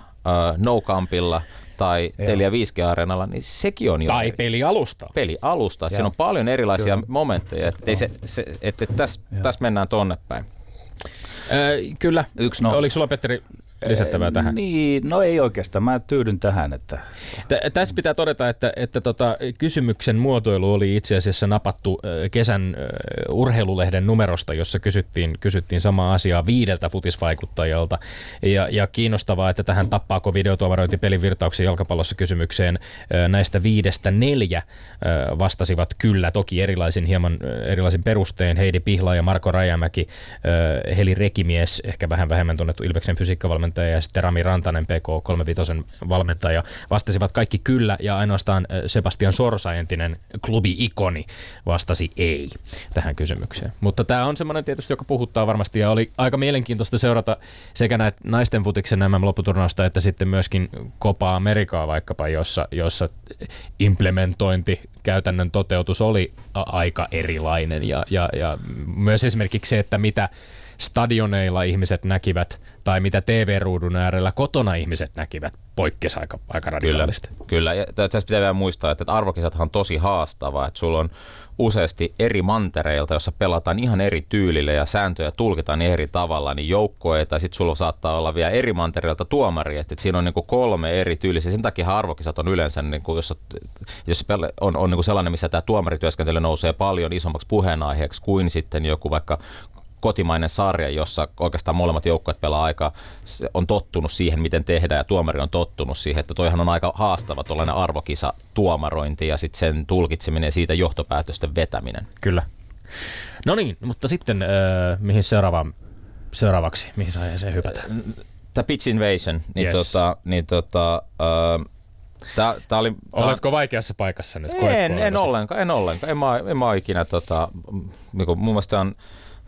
no-campilla tai Telia 5G-areenalla, niin sekin on jo... Tai eri. pelialusta. Pelialusta. Siinä on paljon erilaisia Kyllä. momentteja, että se, se, että tässä täs mennään tonne päin. Öö, kyllä. Yksi no. Oliko sulla, Petteri, lisättävää tähän? Niin, no ei oikeastaan. Mä tyydyn tähän. Että... T- tässä pitää todeta, että, että tota, kysymyksen muotoilu oli itse asiassa napattu kesän urheilulehden numerosta, jossa kysyttiin, kysyttiin samaa asiaa viideltä futisvaikuttajalta. Ja, ja kiinnostavaa, että tähän tappaako videotuomarointi pelin virtauksen jalkapallossa kysymykseen näistä viidestä neljä vastasivat kyllä, toki erilaisin hieman erilaisin perustein. Heidi Pihla ja Marko Rajamäki, Heli Rekimies, ehkä vähän vähemmän tunnettu Ilveksen fysiikkavalmentaja, valmentaja ja sitten Rami Rantanen, PK35 valmentaja, vastasivat kaikki kyllä ja ainoastaan Sebastian Sorsa, entinen klubi-ikoni, vastasi ei tähän kysymykseen. Mutta tämä on semmoinen tietysti, joka puhuttaa varmasti ja oli aika mielenkiintoista seurata sekä näitä naisten futiksen nämä lopputurnausta että sitten myöskin Copa Amerikaa vaikkapa, jossa, jossa implementointi käytännön toteutus oli aika erilainen ja, ja, ja myös esimerkiksi se, että mitä stadioneilla ihmiset näkivät tai mitä TV-ruudun äärellä kotona ihmiset näkivät poikkesi aika, aika radikaalisti. Kyllä, kyllä. ja tässä pitää vielä muistaa, että arvokisathan on tosi haastava, että sulla on useasti eri mantereilta, jossa pelataan ihan eri tyylillä ja sääntöjä tulkitaan niin eri tavalla, niin joukkoita, sitten sulla saattaa olla vielä eri mantereilta tuomari, että siinä on niin kuin kolme eri tyylisiä. Sen takia arvokisat on yleensä, niin kuin, jos, jos on, on niin kuin sellainen, missä tämä tuomarityöskentely nousee paljon isommaksi puheenaiheeksi kuin sitten joku vaikka kotimainen sarja, jossa oikeastaan molemmat joukkueet pelaa aika, on tottunut siihen, miten tehdään ja tuomari on tottunut siihen, että toihan on aika haastava tuollainen arvokisa tuomarointi ja sitten sen tulkitseminen ja siitä johtopäätösten vetäminen. Kyllä. No niin, mutta sitten äh, mihin seuraava, seuraavaksi, mihin aiheeseen hypätään? Tämä pitch invasion, niin, yes. tota, niin tota, äh, Tää, tää oli, tää... Oletko vaikeassa paikassa nyt? En, en ollenkaan, en ollenkaan. En mä, en mä ikinä, tota, niin mun mielestä on,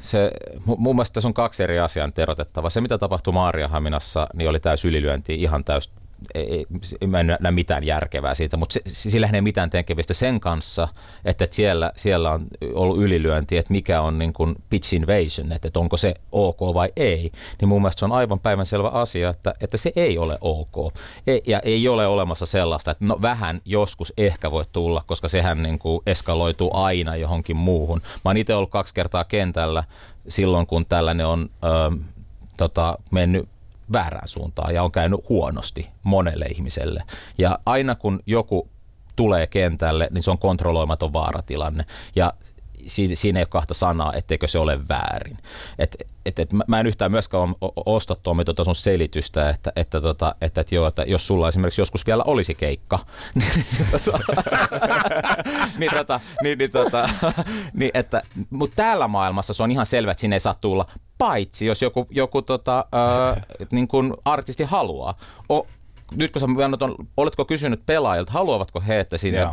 se, mun mielestä tässä on kaksi eri asiaa nyt erotettava. Se, mitä tapahtui Maariahaminassa, niin oli täys ylilyönti, ihan täys ei, mä en näe mitään järkevää siitä, mutta se, sillähän ei mitään tekemistä sen kanssa, että, että siellä, siellä on ollut ylilyönti, että mikä on niin kuin pitch invasion, että, että onko se ok vai ei, niin mun mielestä se on aivan päivänselvä asia, että, että se ei ole ok. Ei, ja ei ole olemassa sellaista, että no vähän joskus ehkä voi tulla, koska sehän niin kuin eskaloituu aina johonkin muuhun. Mä oon itse ollut kaksi kertaa kentällä silloin, kun tällainen on... Öö, tota, mennyt väärään suuntaan ja on käynyt huonosti monelle ihmiselle. Ja aina kun joku tulee kentälle, niin se on kontrolloimaton vaaratilanne. Ja siinä ei ole kahta sanaa, etteikö se ole väärin. Et, et, et, mä en yhtään myöskään osta tuomi tuota sun selitystä, että, että, tota, että, että, joo, että jos sulla esimerkiksi joskus vielä olisi keikka, niin, tota, niin, tota, niin, niin, tota, niin että, mutta täällä maailmassa se on ihan selvä, että sinne ei saa tulla, paitsi jos joku, joku tota, ää, niin kuin artisti haluaa. O, nyt kun sä on, oletko kysynyt pelaajilta, haluavatko he, että siinä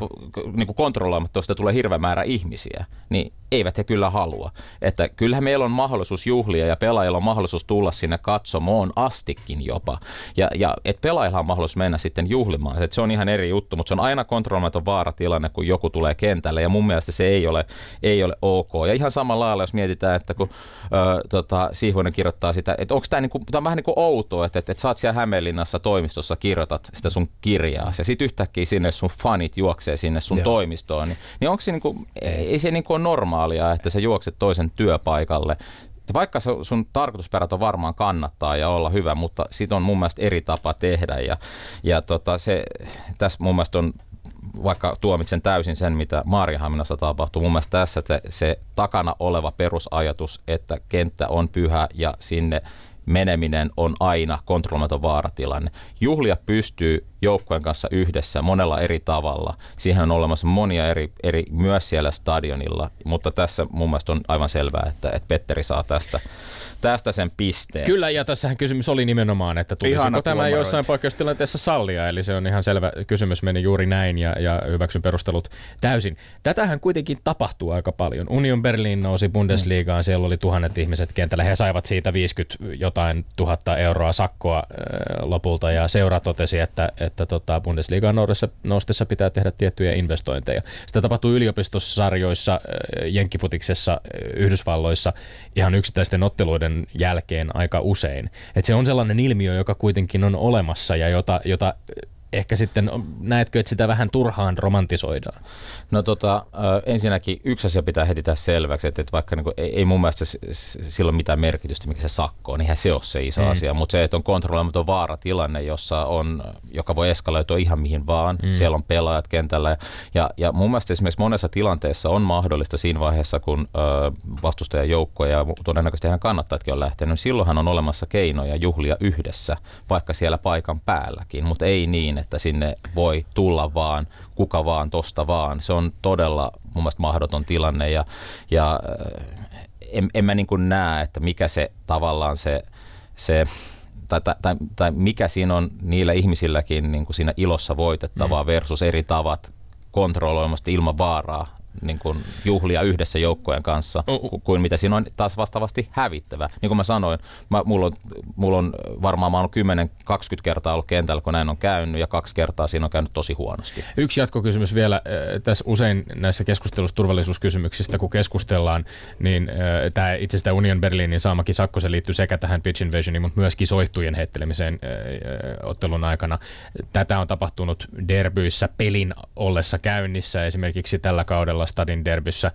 niin kuin kontrolloimatta tulee hirveä määrä ihmisiä, niin eivät he kyllä halua. Että kyllähän meillä on mahdollisuus juhlia ja pelaajilla on mahdollisuus tulla sinne katsomoon astikin jopa. Ja, ja et pelaajilla on mahdollisuus mennä sitten juhlimaan. Et se on ihan eri juttu, mutta se on aina kontrolloimaton vaaratilanne, kun joku tulee kentälle ja mun mielestä se ei ole, ei ole ok. Ja ihan samalla lailla, jos mietitään, että kun ö, tota, Sihvonen kirjoittaa sitä, että onko tämä niinku, on vähän niin kuin outoa, että, että, että sä oot siellä Hämeenlinnassa toimistossa, kirjoitat sitä sun kirjaa ja sitten yhtäkkiä sinne sun fanit juoksee sinne sun Joo. toimistoon, niin, niin onko se niinku, ei se niinku ole normaalia, että sä juokset toisen työpaikalle vaikka sun tarkoitusperät on varmaan kannattaa ja olla hyvä, mutta siitä on mun mielestä eri tapa tehdä ja, ja tota, se, tässä mun mielestä on vaikka tuomitsen täysin sen, mitä Maarianhaminassa tapahtuu. Mun mielestä tässä se, se takana oleva perusajatus, että kenttä on pyhä ja sinne meneminen on aina kontrolloimaton vaaratilanne. Juhlia pystyy joukkojen kanssa yhdessä monella eri tavalla. Siihen on olemassa monia eri, eri myös siellä stadionilla, mutta tässä mun mielestä on aivan selvää, että, että Petteri saa tästä tästä sen pisteen. Kyllä, ja tässähän kysymys oli nimenomaan, että tulisiko Ihana tämä tuomaroit. jossain poikkeustilanteessa sallia, eli se on ihan selvä kysymys, meni juuri näin, ja, ja hyväksyn perustelut täysin. Tätähän kuitenkin tapahtuu aika paljon. Union Berlin nousi Bundesligaan, siellä oli tuhannet ihmiset kentällä, he saivat siitä 50 jotain tuhatta euroa sakkoa äh, lopulta, ja seura totesi, että, että tota Bundesligaan noustessa, noustessa pitää tehdä tiettyjä investointeja. Sitä tapahtuu yliopistossarjoissa, äh, Jenkkifutiksessa, äh, Yhdysvalloissa, ihan yksittäisten otteluiden vuoden jälkeen aika usein. Et se on sellainen ilmiö, joka kuitenkin on olemassa ja jota, jota ehkä sitten, näetkö, että sitä vähän turhaan romantisoidaan? No tota, ensinnäkin yksi asia pitää heti tässä selväksi, että, että vaikka niin kuin, ei, ei mun mielestä sillä ole mitään merkitystä, mikä se sakko on, niin se ole se iso mm. asia, mutta se, että on kontrolloimaton vaaratilanne, jossa on, joka voi eskaloitua ihan mihin vaan, mm. siellä on pelaajat kentällä ja, ja mun mielestä esimerkiksi monessa tilanteessa on mahdollista siinä vaiheessa, kun ö, vastustajan joukko ja todennäköisesti hän kannattajatkin on lähtenyt, niin silloinhan on olemassa keinoja juhlia yhdessä, vaikka siellä paikan päälläkin, mutta ei niin, että sinne voi tulla vaan kuka vaan tosta vaan. Se on todella mun mielestä mahdoton tilanne ja, ja äh, en, en mä niin kuin näe, että mikä se tavallaan se, se tai, tai, tai, tai mikä siinä on niillä ihmisilläkin niin kuin siinä ilossa voitettavaa mm. versus eri tavat kontrolloimasta ilman vaaraa niin kuin juhlia yhdessä joukkojen kanssa, kuin mitä siinä on taas vastaavasti hävittävä. Niin kuin mä sanoin, mä, mulla, on, mulla on varmaan mä oon 10-20 kertaa ollut kentällä, kun näin on käynyt, ja kaksi kertaa siinä on käynyt tosi huonosti. Yksi jatkokysymys vielä. Äh, tässä usein näissä keskustelussa turvallisuuskysymyksistä, kun keskustellaan, niin äh, tämä itse asiassa Union Berlinin saamakin sakko, se liittyy sekä tähän pitch invasioniin, mutta myöskin soittujen heittelemiseen äh, ottelun aikana. Tätä on tapahtunut derbyissä pelin ollessa käynnissä, esimerkiksi tällä kaudella Stadin derbyssä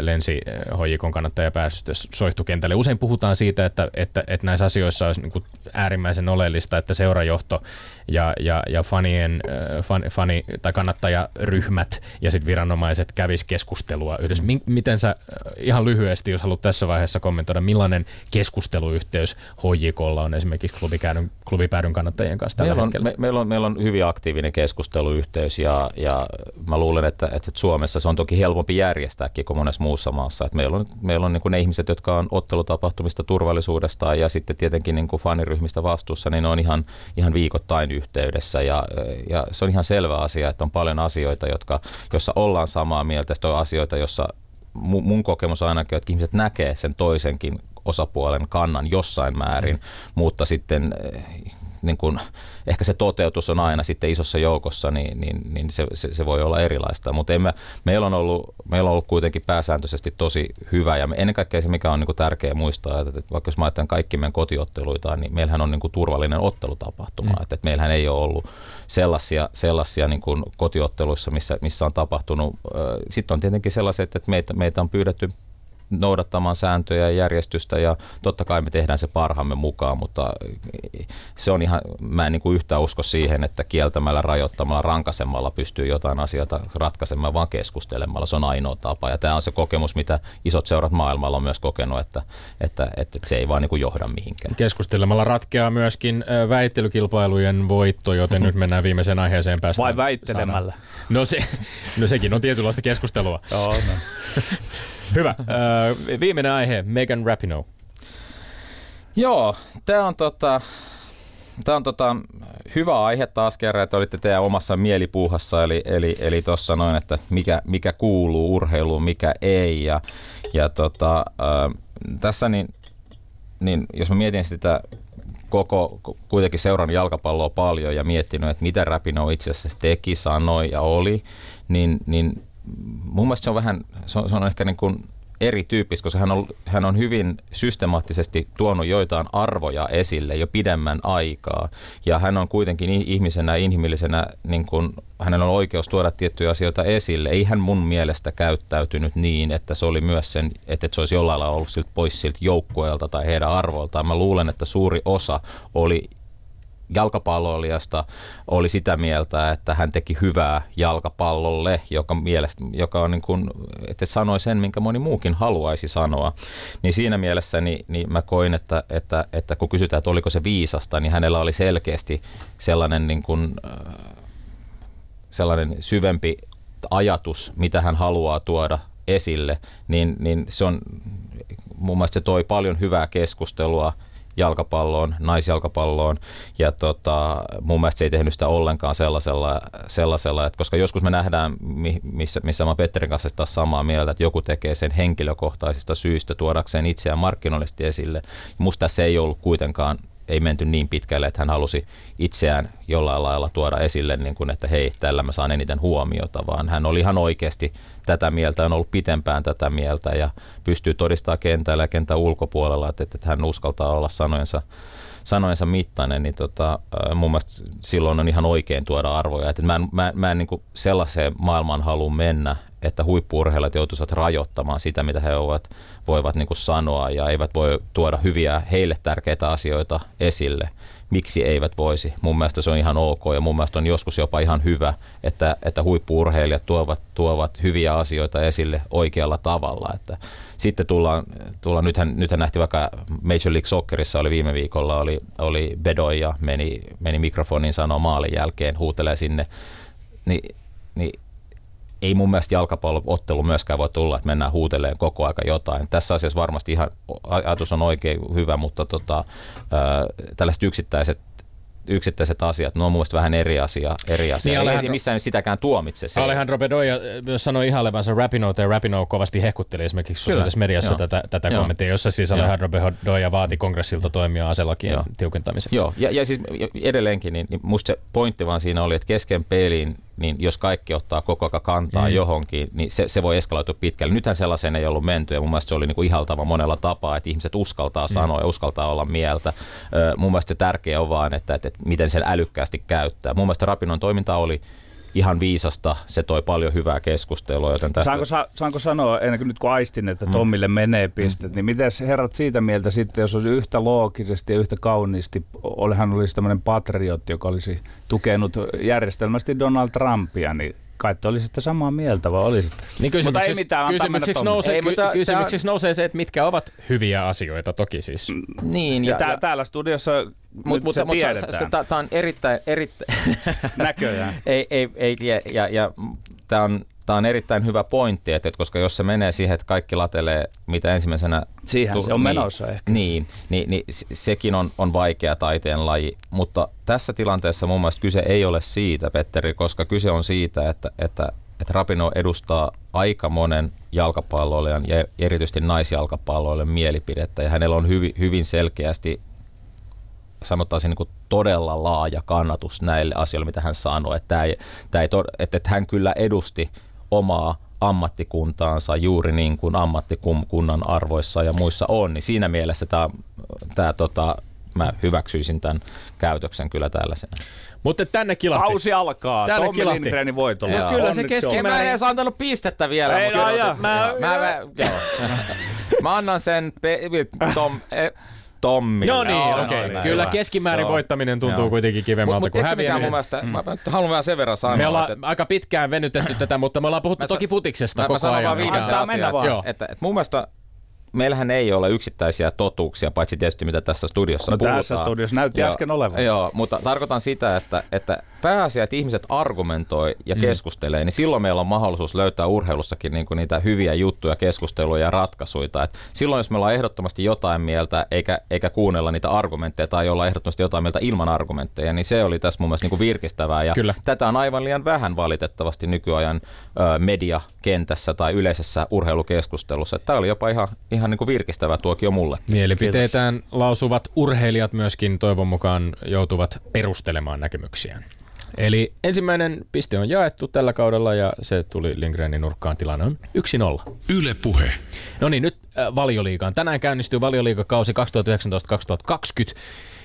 lensi hoijikon kannattaja päässyt soihtukentälle. Usein puhutaan siitä, että, että, että näissä asioissa olisi niin äärimmäisen oleellista, että seurajohto ja, ja, ja fanien, fan, fani, tai kannattajaryhmät ja sitten viranomaiset kävis keskustelua yhdessä. Miten sä ihan lyhyesti, jos haluat tässä vaiheessa kommentoida, millainen keskusteluyhteys HJKlla on esimerkiksi klubipäädyn, klubipäädyn kannattajien kanssa tällä meillä on, hetkellä? Me, meillä, on, meillä on hyvin aktiivinen keskusteluyhteys ja, ja mä luulen, että, että Suomessa se on toki helpompi järjestääkin kuin monessa muussa maassa. Että meillä on, meillä on niin kuin ne ihmiset, jotka on ottelutapahtumista turvallisuudesta ja sitten tietenkin niin kuin faniryhmistä vastuussa, niin ne on ihan, ihan viikoittain yhteydessä ja, ja se on ihan selvä asia, että on paljon asioita, jotka, jossa ollaan samaa mieltä. Sitten on asioita, jossa mun kokemus ainakin, että ihmiset näkee sen toisenkin osapuolen kannan jossain määrin, mm. mutta sitten niin kun, ehkä se toteutus on aina sitten isossa joukossa, niin, niin, niin se, se, se, voi olla erilaista. Mutta me, meillä, on ollut, meillä on ollut kuitenkin pääsääntöisesti tosi hyvä ja me, ennen kaikkea se, mikä on niin tärkeää muistaa, että, että vaikka jos mä ajattelen kaikki meidän kotiotteluita, niin meillähän on niin kuin turvallinen ottelutapahtuma. Mm. Että, että meillähän ei ole ollut sellaisia, sellaisia niin kuin kotiotteluissa, missä, missä on tapahtunut. Sitten on tietenkin sellaiset, että meitä, meitä on pyydetty noudattamaan sääntöjä ja järjestystä ja totta kai me tehdään se parhaamme mukaan, mutta se on ihan, mä en niin kuin yhtään usko siihen, että kieltämällä, rajoittamalla, rankasemmalla pystyy jotain asioita ratkaisemaan, vaan keskustelemalla. Se on ainoa tapa ja tämä on se kokemus, mitä isot seurat maailmalla on myös kokenut, että, että, että se ei vaan niin kuin johda mihinkään. Keskustelemalla ratkeaa myöskin väittelykilpailujen voitto, joten nyt mennään viimeiseen aiheeseen päästä. Vai väittelemällä? No, se, no sekin on tietynlaista keskustelua. Joo, no. Hyvä. Viimeinen aihe, Megan Rapinoe. Joo, tämä on tota, Tämä on tota, hyvä aihe taas kerran, että olitte teidän omassa mielipuuhassa, eli, eli, eli tuossa noin, että mikä, mikä kuuluu urheiluun, mikä ei. Ja, ja tota, äh, tässä niin, niin, jos mä mietin sitä koko, kuitenkin seuran jalkapalloa paljon ja miettinyt, että mitä Rapino itse asiassa teki, sanoi ja oli, niin, niin mun mielestä se on vähän, se on, se on ehkä niin kuin erityyppistä, koska hän on, hän on hyvin systemaattisesti tuonut joitain arvoja esille jo pidemmän aikaa. Ja hän on kuitenkin ihmisenä, inhimillisenä, niin kuin, hänellä on oikeus tuoda tiettyjä asioita esille. Ei hän mun mielestä käyttäytynyt niin, että se oli myös sen, että se olisi jollain lailla ollut siltä pois siltä joukkueelta tai heidän arvoiltaan. Mä luulen, että suuri osa oli jalkapalloilijasta oli sitä mieltä, että hän teki hyvää jalkapallolle, joka, mielestä, joka on niin kuin, että sanoi sen, minkä moni muukin haluaisi sanoa. Niin siinä mielessä niin, niin mä koin, että, että, että kun kysytään, että oliko se viisasta, niin hänellä oli selkeästi sellainen, niin kuin, äh, sellainen syvempi ajatus, mitä hän haluaa tuoda esille, niin, niin se on mun mielestä se toi paljon hyvää keskustelua jalkapalloon, naisjalkapalloon. Ja tota, mun mielestä se ei tehnyt sitä ollenkaan sellaisella, sellaisella että koska joskus me nähdään, missä, missä mä Petterin kanssa taas samaa mieltä, että joku tekee sen henkilökohtaisista syistä tuodakseen itseään markkinoillisesti esille. Musta se ei ollut kuitenkaan ei menty niin pitkälle, että hän halusi itseään jollain lailla tuoda esille, niin kuin, että hei, tällä mä saan eniten huomiota, vaan hän oli ihan oikeasti tätä mieltä, on ollut pitempään tätä mieltä ja pystyy todistamaan kentällä ja kentän ulkopuolella, että, että hän uskaltaa olla sanojensa sanojensa mittainen, niin tota, mun mielestä silloin on ihan oikein tuoda arvoja. Että mä en, mä, mä en niin sellaiseen maailmaan halua mennä, että huippuurheilijat joutuisivat rajoittamaan sitä, mitä he ovat, voivat niin sanoa ja eivät voi tuoda hyviä heille tärkeitä asioita esille. Miksi eivät voisi? Mun mielestä se on ihan ok ja mun mielestä on joskus jopa ihan hyvä, että, että huippuurheilijat tuovat, tuovat hyviä asioita esille oikealla tavalla. Että sitten tullaan, tullaan nythän, nythän nähtiin vaikka Major League Soccerissa oli viime viikolla, oli, oli Bedoya, meni, meni mikrofonin sanoa maalin jälkeen, huutelee sinne, niin, niin ei mun mielestä jalkapalloottelu myöskään voi tulla, että mennään huuteleen koko aika jotain. Tässä asiassa varmasti ihan ajatus on oikein hyvä, mutta tota, tällaiset yksittäiset yksittäiset asiat, ne on mun vähän eri asia. Eri asia. Niin, Alejandro, ei missään sitäkään tuomitse. Se Alejandro Bedoya myös sanoi ihailevansa Rapinoita ja Rapino kovasti hehkutteli esimerkiksi sosiaalisessa mediassa Joo. tätä, tätä Joo. kommenttia, jossa siis Alejandro Bedoya vaati kongressilta toimia aselakien Joo. tiukentamiseksi. Joo, ja, ja siis edelleenkin, niin, niin musta se pointti vaan siinä oli, että kesken peliin niin jos kaikki ottaa koko ajan kantaa mm. johonkin, niin se, se voi eskaloitua pitkälle. Nythän sellaisen ei ollut menty ja mun mielestä se oli niinku ihaltava monella tapaa, että ihmiset uskaltaa mm. sanoa ja uskaltaa olla mieltä. Ö, mun mielestä se tärkeä on vaan, että, että, että miten sen älykkäästi käyttää. Mun mielestä Rapinon toiminta oli ihan viisasta. Se toi paljon hyvää keskustelua. Joten tästä... saanko, sa- saanko sanoa, ennen kuin nyt kun aistin, että mm. Tommille mm. menee pistet, mm. niin miten herrat siitä mieltä sitten, jos olisi yhtä loogisesti ja yhtä kauniisti, hän olisi tämmöinen patriotti, joka olisi tukenut järjestelmästi Donald Trumpia, niin kai te olisitte samaa mieltä, vai olisitte? Niin mutta ei mitään, kysymykseksi, nousee, ei, mutta kysymykseksi tämä... nousee se, että mitkä ovat hyviä asioita toki siis. Mm, niin. Ja, ja, tää, täällä studiossa mut, mutta, se mutta tiedetään. Tämä on erittäin... erittäin Näköjään. ei, ei, ei, ja, ja, ja tämä on tämä on erittäin hyvä pointti, että koska jos se menee siihen, että kaikki latelee mitä ensimmäisenä... Siihen tu- se on niin, menossa ehkä. Niin, niin, niin sekin on, on vaikea taiteen laji, mutta tässä tilanteessa mun mielestä kyse ei ole siitä, Petteri, koska kyse on siitä, että, että, että Rapino edustaa aika monen jalkapalloilijan ja erityisesti naisjalkapalloilijan mielipidettä ja hänellä on hyvin, hyvin selkeästi sanotaan niin todella laaja kannatus näille asioille, mitä hän sanoi. Että, tämä ei, tämä ei, että, että hän kyllä edusti omaa ammattikuntaansa juuri niin kuin ammattikunnan arvoissa ja muissa on, niin siinä mielessä tämä, tämä tota, mä hyväksyisin tämän käytöksen kyllä tällaisena. Mutta tänne kilahti. Kausi alkaa. Tänne Tommi kilahti. Lindgrenin voitolla. No, kyllä se keskimäärin. Mä en edes antanut pistettä vielä. Ei, mutta no, mä, mä, mä, mä, annan sen pe- Tom, e- Tommi. No niin, okei. Okay. Kyllä keskimäärin Joo. voittaminen tuntuu Joo. kuitenkin kivemmalta mut, kuin häviäminen. Mun mielestä, mm. mä haluan vielä sen verran sanoa. Me ollaan että... aika pitkään venytetty tätä, mutta me ollaan puhuttu mä toki futiksesta mä, koko mä ajan. Mä sanon vaan viimeisen asian, että, että, että mun mielestä meillähän ei ole yksittäisiä totuuksia, paitsi tietysti mitä tässä studiossa No puhutaan. tässä studiossa näytti Joo, äsken olevan. Joo, mutta tarkoitan sitä, että, että pääasia, että ihmiset argumentoi ja mm. keskustelee, niin silloin meillä on mahdollisuus löytää urheilussakin niin kuin niitä hyviä juttuja, keskusteluja ja ratkaisuja. Et silloin, jos me ollaan ehdottomasti jotain mieltä, eikä, eikä kuunnella niitä argumentteja tai olla ehdottomasti jotain mieltä ilman argumentteja, niin se oli tässä mun mielestä niin kuin virkistävää. Ja Kyllä. tätä on aivan liian vähän valitettavasti nykyajan ö, mediakentässä tai yleisessä urheilukeskustelussa. Tämä oli jopa ihan, ihan niin kuin virkistävä tuokio mulle. Mielipiteitään lausuvat urheilijat myöskin toivon mukaan joutuvat perustelemaan näkemyksiään. Eli ensimmäinen piste on jaettu tällä kaudella ja se tuli Lindgrenin nurkkaan. Tilanne on 1-0. Yle Puhe. No niin, nyt äh, valioliigaan. Tänään käynnistyy valioliigakausi 2019-2020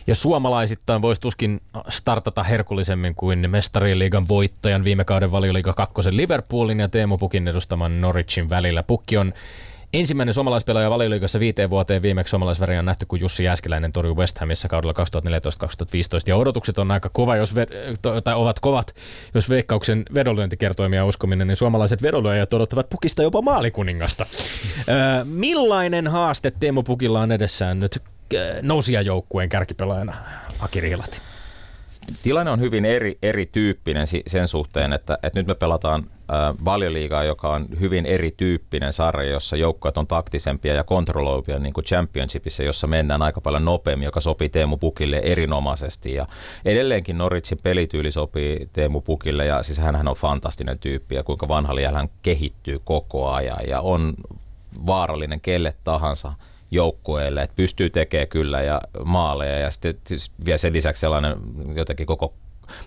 ja suomalaisittain voisi tuskin startata herkullisemmin kuin mestariliigan voittajan viime kauden valioliiga kakkosen Liverpoolin ja Teemu Pukin edustaman Norwichin välillä. Pukki on ensimmäinen suomalaispelaaja valioliigassa viiteen vuoteen viimeksi suomalaisväriä on nähty, kun Jussi Jääskeläinen torjui West Hamissa kaudella 2014-2015. Ja odotukset on aika kova, jos ve- to- tai ovat kovat, jos veikkauksen vedonlyöntikertoimia uskominen, niin suomalaiset vedonlyöjät odottavat Pukista jopa maalikuningasta. Öö, millainen haaste Teemu Pukilla on edessään nyt nousijajoukkueen kärkipelaajana, Aki Riilati? Tilanne on hyvin eri, erityyppinen sen suhteen, että, että nyt me pelataan valioliigaa, joka on hyvin erityyppinen sarja, jossa joukkueet on taktisempia ja kontrolloivia niin kuin championshipissa, jossa mennään aika paljon nopeammin, joka sopii Teemu Pukille erinomaisesti. Ja edelleenkin Norwichin pelityyli sopii Teemu Pukille ja siis hänhän on fantastinen tyyppi ja kuinka vanha hän kehittyy koko ajan ja on vaarallinen kelle tahansa joukkueelle, että pystyy tekemään kyllä ja maaleja ja sitten siis vielä sen lisäksi sellainen jotenkin koko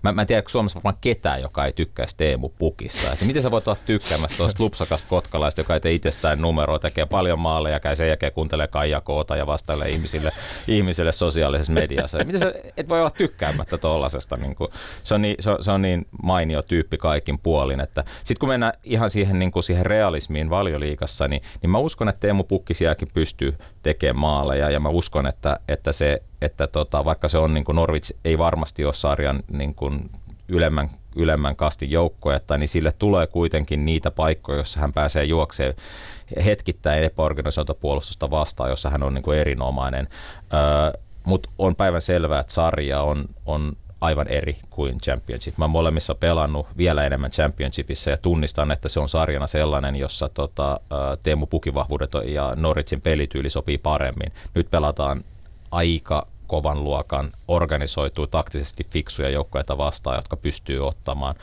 Mä, mä en tiedä, Suomessa varmaan ketään, joka ei tykkäisi Teemu Pukista. Että miten sä voit olla tykkäämässä tuosta lupsakasta kotkalaista, joka ei tee itsestään numeroa, tekee paljon maaleja, käy sen jälkeen kuuntelee Kaija Koota ja vastailee ihmisille, ihmisille sosiaalisessa mediassa. Miten sä et voi olla tykkäämättä tuollaisesta? Niin se, on niin, se, on, se on niin mainio tyyppi kaikin puolin. Sitten kun mennään ihan siihen, niin kuin siihen realismiin valioliikassa, niin, niin mä uskon, että Teemu Pukki sielläkin pystyy tekemään maaleja ja mä uskon, että, että se että tota, vaikka se on niin kuin Norwich ei varmasti ole sarjan niin kuin ylemmän, ylemmän kastin joukkoja, niin sille tulee kuitenkin niitä paikkoja, joissa hän pääsee juokseen hetkittäin epäorganisointa puolustusta vastaan, jossa hän on niin kuin erinomainen. Öö, Mutta on päivän selvää, että sarja on, on aivan eri kuin Championship. Mä oon molemmissa pelannut vielä enemmän Championshipissa ja tunnistan, että se on sarjana sellainen, jossa tota, Teemu Pukivahvuudet ja Norwichin pelityyli sopii paremmin. Nyt pelataan aika kovan luokan organisoituu taktisesti fiksuja joukkoja vastaan, jotka pystyy ottamaan,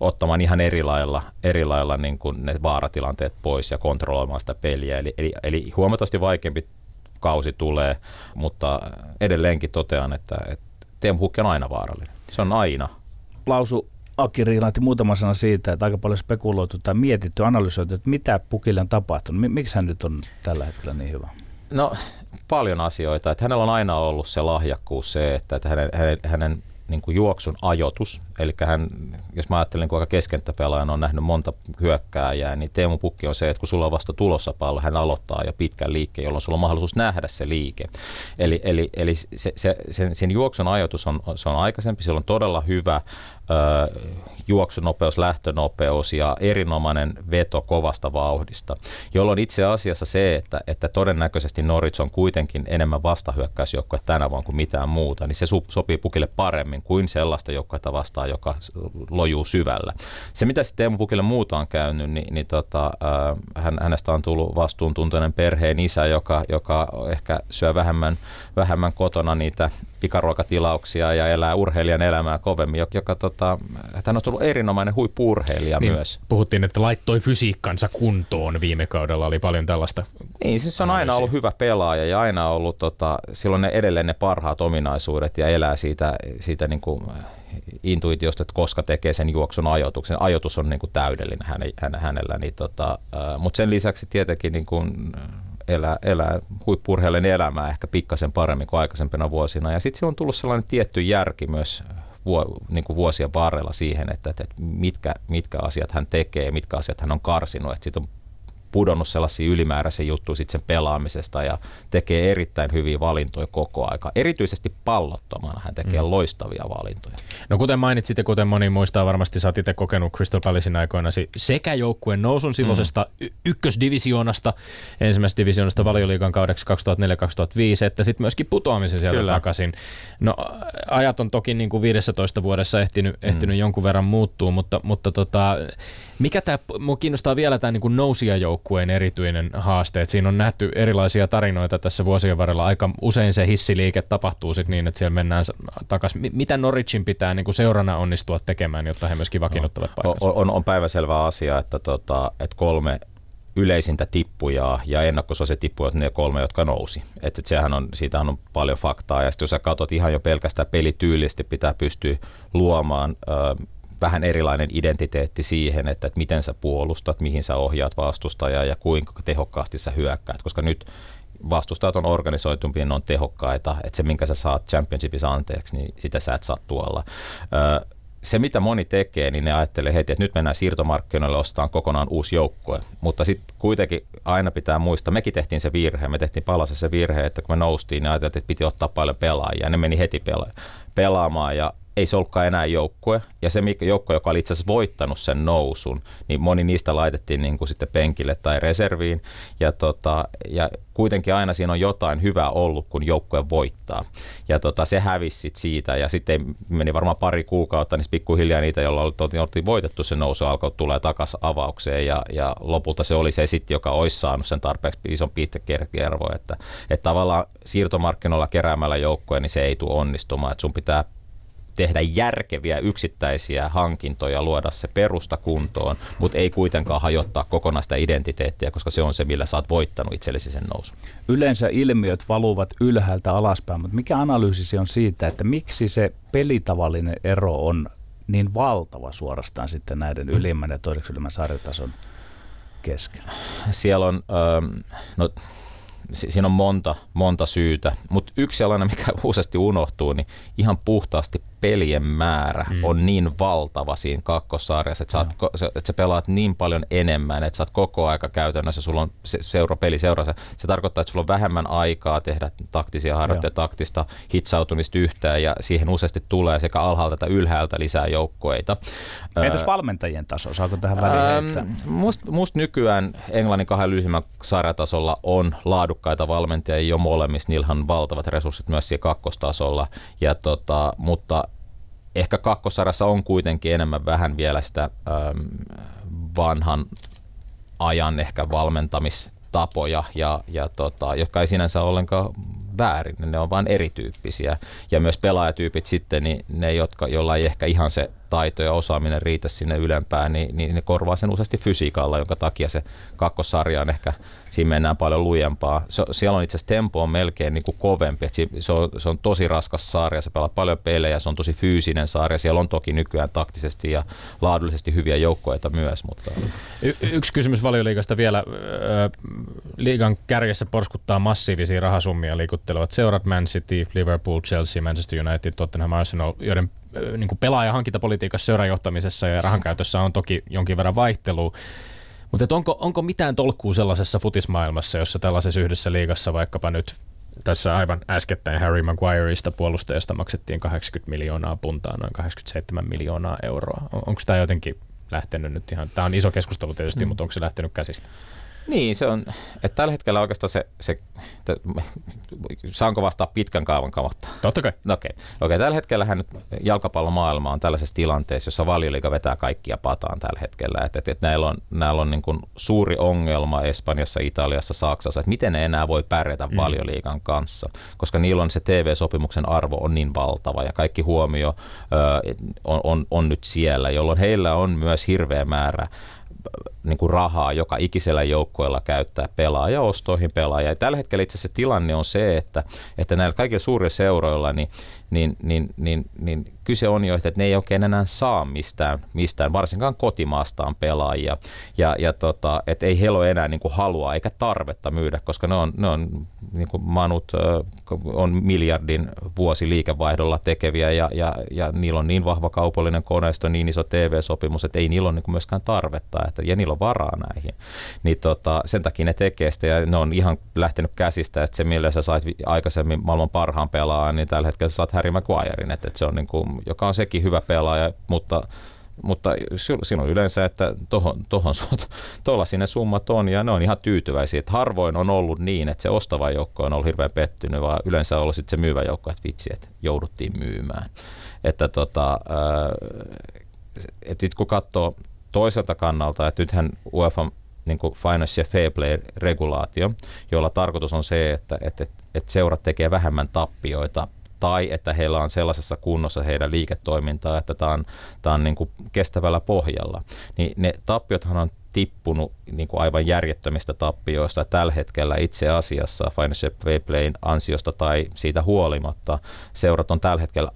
ottamaan ihan eri lailla, eri lailla niin kuin ne vaaratilanteet pois ja kontrolloimaan sitä peliä. Eli, eli, eli huomattavasti vaikeampi kausi tulee, mutta edelleenkin totean, että, että Teemu Pukki on aina vaarallinen. Se on aina. Lausu Aki Riilanti muutama sana siitä, että aika paljon spekuloitu tai mietitty, analysoitu, että mitä Pukille on tapahtunut. Miksi hän nyt on tällä hetkellä niin hyvä? No paljon asioita. Että hänellä on aina ollut se lahjakkuus se, että, että hänen, hänen, hänen niin kuin juoksun ajoitus, eli hän, jos mä ajattelen, kuinka keskenttäpelaajan on nähnyt monta hyökkääjää, niin Teemu Pukki on se, että kun sulla on vasta tulossa pallo, hän aloittaa jo pitkän liikkeen, jolloin sulla on mahdollisuus nähdä se liike. Eli, eli, eli se, se, sen, sen juoksun ajoitus on, se on aikaisempi, sillä on todella hyvä juoksunopeus, lähtönopeus ja erinomainen veto kovasta vauhdista, jolloin itse asiassa se, että, että todennäköisesti Norwich on kuitenkin enemmän vastahyökkäysjoukkoja tänä vuonna kuin mitään muuta, niin se sopii Pukille paremmin kuin sellaista joukkoa vastaan, joka lojuu syvällä. Se, mitä sitten Teemu Pukille muuta on käynyt, niin, niin tota, hän, hänestä on tullut vastuuntuntoinen perheen isä, joka, joka ehkä syö vähemmän, vähemmän kotona niitä pikaruokatilauksia ja elää urheilijan elämää kovemmin, joka, joka tota, hän on tullut erinomainen huippurheilija niin, myös. Puhuttiin, että laittoi fysiikkansa kuntoon viime kaudella, oli paljon tällaista. Niin, siis se on aina ollut hyvä pelaaja ja aina ollut, tota, silloin ne edelleen ne parhaat ominaisuudet ja elää siitä, siitä niin kuin intuitiosta, että koska tekee sen juoksun ajoituksen. Ajoitus on niin kuin täydellinen häne, hänellä, niin tota, mutta sen lisäksi tietenkin niin kuin elää, elää huippurheilijan elämää ehkä pikkasen paremmin kuin aikaisempina vuosina. Ja sitten on tullut sellainen tietty järki myös vuo, niin kuin vuosien varrella siihen, että, että mitkä, mitkä asiat hän tekee, mitkä asiat hän on karsinut. Siitä on pudonnut sellaisia ylimääräisiä juttuja sit sen pelaamisesta ja tekee erittäin hyviä valintoja koko aika. Erityisesti pallottomana hän tekee mm. loistavia valintoja. No kuten mainitsit ja kuten moni muistaa, varmasti sä oot itse kokenut Crystal Palacein aikoina sekä joukkueen nousun silloisesta mm. ykkösdivisioonasta, ensimmäisestä divisioonasta valioliigan kaudeksi 2004-2005, että sitten myöskin putoamisen sieltä Kyllä. takaisin. No ajat on toki niin kuin 15 vuodessa ehtinyt, ehtinyt mm. jonkun verran muuttua, mutta, mutta tota, mikä tämä, mua kiinnostaa vielä tämä niin nousijajoukkueen erityinen haaste, että siinä on nähty erilaisia tarinoita tässä vuosien varrella. Aika usein se hissiliike tapahtuu sitten niin, että siellä mennään takaisin. Mitä Norwichin pitää niin kuin seurana onnistua tekemään, jotta he myöskin vakiinnuttavat no, paikkansa? On, on, on päiväselvä asia, että, tota, että kolme yleisintä tippujaa ja ennakkosuosia tippuja ne kolme, jotka nousi. Et, et sehän on, siitähän on paljon faktaa ja sitten jos sä katsot ihan jo pelkästään pelityylisesti, pitää pystyä luomaan ö, vähän erilainen identiteetti siihen, että, että miten sä puolustat, mihin sä ohjaat vastustajaa ja kuinka tehokkaasti sä hyökkäät, koska nyt vastustajat on organisoitumpia, ne on tehokkaita, että se minkä sä saat championshipissa anteeksi, niin sitä sä et saa tuolla. se, mitä moni tekee, niin ne ajattelee heti, että nyt mennään siirtomarkkinoille, ostetaan kokonaan uusi joukkue. Mutta sitten kuitenkin aina pitää muistaa, mekin tehtiin se virhe, me tehtiin palasessa se virhe, että kun me noustiin, niin ajateltiin, että piti ottaa paljon pelaajia, ne meni heti pela- pelaamaan, ja ei se ollutkaan enää joukkue. Ja se joukkue, joka oli itse asiassa voittanut sen nousun, niin moni niistä laitettiin niin kuin sitten penkille tai reserviin. Ja, tota, ja kuitenkin aina siinä on jotain hyvää ollut, kun joukkue voittaa. Ja tota, se hävisi siitä. Ja sitten meni varmaan pari kuukautta, niin pikkuhiljaa niitä, joilla oltiin, voitettu se nousu, alkoi tulee takaisin avaukseen. Ja, ja lopulta se oli se sitten, joka olisi saanut sen tarpeeksi ison piittekerkiervo. Että, että tavallaan siirtomarkkinoilla keräämällä joukkoja, niin se ei tule onnistumaan. Että sun pitää tehdä järkeviä yksittäisiä hankintoja, luoda se perusta kuntoon, mutta ei kuitenkaan hajottaa kokonaista identiteettiä, koska se on se, millä sä oot voittanut itsellesi sen nousun. Yleensä ilmiöt valuvat ylhäältä alaspäin, mutta mikä analyysisi on siitä, että miksi se pelitavallinen ero on niin valtava suorastaan sitten näiden ylimmän ja toiseksi ylimmän sarjatason kesken? Siellä on, ähm, no siinä on monta, monta syytä, mutta yksi sellainen, mikä useasti unohtuu, niin ihan puhtaasti pelien määrä mm. on niin valtava siinä kakkossarjassa, että, mm. sä, että sä pelaat niin paljon enemmän, että sä oot koko aika käytännössä, sulla on se, seura, peli seurassa. Se tarkoittaa, että sulla on vähemmän aikaa tehdä taktisia harjoitteita, taktista hitsautumista yhteen ja siihen useasti tulee sekä alhaalta että ylhäältä lisää joukkoita. Entäs valmentajien taso, saako tähän väliin ähm, Musta must nykyään Englannin kahden lyhyimmän sarjatasolla on laadukkaita valmentajia jo molemmissa, niillä on valtavat resurssit myös siellä kakkostasolla, ja tota, mutta ehkä kakkosarjassa on kuitenkin enemmän vähän vielä sitä ähm, vanhan ajan ehkä valmentamistapoja, ja, ja tota, jotka ei sinänsä ollenkaan väärin, ne on vain erityyppisiä. Ja myös pelaajatyypit sitten, niin ne, jotka, joilla ei ehkä ihan se taito ja osaaminen riitä sinne ylempään, niin, niin ne korvaa sen useasti fysiikalla, jonka takia se kakkosarja on ehkä, siinä mennään paljon lujempaa. Se, siellä on itse asiassa tempo on melkein niin kuin kovempi, että se, on, se on tosi raskas sarja, se pelaa paljon pelejä, se on tosi fyysinen sarja, siellä on toki nykyään taktisesti ja laadullisesti hyviä joukkoita myös. Mutta... Y- yksi kysymys valioliigasta vielä. Liigan kärjessä porskuttaa massiivisia rahasummia liikuttelevat seurat Man City, Liverpool, Chelsea, Manchester United, Tottenham, Arsenal, joiden niin kuin pelaajahankintapolitiikassa, seurajohtamisessa ja rahankäytössä on toki jonkin verran vaihtelua. Mutta onko, onko mitään tolkkuu sellaisessa futismaailmassa, jossa tällaisessa yhdessä liigassa vaikkapa nyt tässä aivan äskettäin Harry Maguireista puolustajasta maksettiin 80 miljoonaa puntaa, noin 87 miljoonaa euroa. On, onko tämä jotenkin lähtenyt nyt ihan, tämä on iso keskustelu tietysti, mm. mutta onko se lähtenyt käsistä? Niin, se on, että tällä hetkellä oikeastaan se, se että, saanko vastaa pitkän kaavan kautta? Totta kai. No okei. Okay. okay. Tällä hetkellä nyt jalkapallomaailma on tällaisessa tilanteessa, jossa valioliiga vetää kaikkia pataan tällä hetkellä. Että, että, että näillä on, näillä on niin kuin suuri ongelma Espanjassa, Italiassa, Saksassa, että miten ne enää voi pärjätä mm. valioliigan kanssa, koska niillä on se TV-sopimuksen arvo on niin valtava ja kaikki huomio ö, on, on, on nyt siellä, jolloin heillä on myös hirveä määrä niin kuin rahaa joka ikisellä joukkueella käyttää pelaajaostoihin pelaajia. Ja tällä hetkellä itse asiassa tilanne on se, että, että näillä kaikilla suurilla seuroilla niin, niin, niin, niin, niin kyse on jo, että ne ei oikein enää saa mistään, mistään varsinkaan kotimaastaan pelaajia. Ja, ja tota, että ei heillä ole enää niin kuin halua eikä tarvetta myydä, koska ne on, ne on niin kuin Manut on miljardin vuosi liikevaihdolla tekeviä ja, ja, ja niillä on niin vahva kaupallinen koneisto, niin iso TV-sopimus, että ei niillä ole niin kuin myöskään tarvetta. Että, ja niillä on varaa näihin. Niin tota, sen takia ne tekee sitä ja ne on ihan lähtenyt käsistä, että se millä sä sait aikaisemmin maailman parhaan pelaajan, niin tällä hetkellä sä saat Harry Maguirein, että, että se on niin kuin, joka on sekin hyvä pelaaja, mutta mutta siinä on yleensä, että tohon, tuolla sinne summat on ja ne on ihan tyytyväisiä. Että harvoin on ollut niin, että se ostava joukko on ollut hirveän pettynyt, vaan yleensä on ollut se myyvä joukko, että vitsi, että jouduttiin myymään. Että tota, että kun katsoo toiselta kannalta, että nythän UEFA niin kuin Financial Fair Play-regulaatio, jolla tarkoitus on se, että, että, että seurat tekee vähemmän tappioita tai että heillä on sellaisessa kunnossa heidän liiketoimintaa, että tämä on, tämä on niin kuin kestävällä pohjalla. Niin ne tappiothan on tippunut niin kuin aivan järjettömistä tappioista. Tällä hetkellä itse asiassa Financial Fair Playn ansiosta tai siitä huolimatta seurat on tällä hetkellä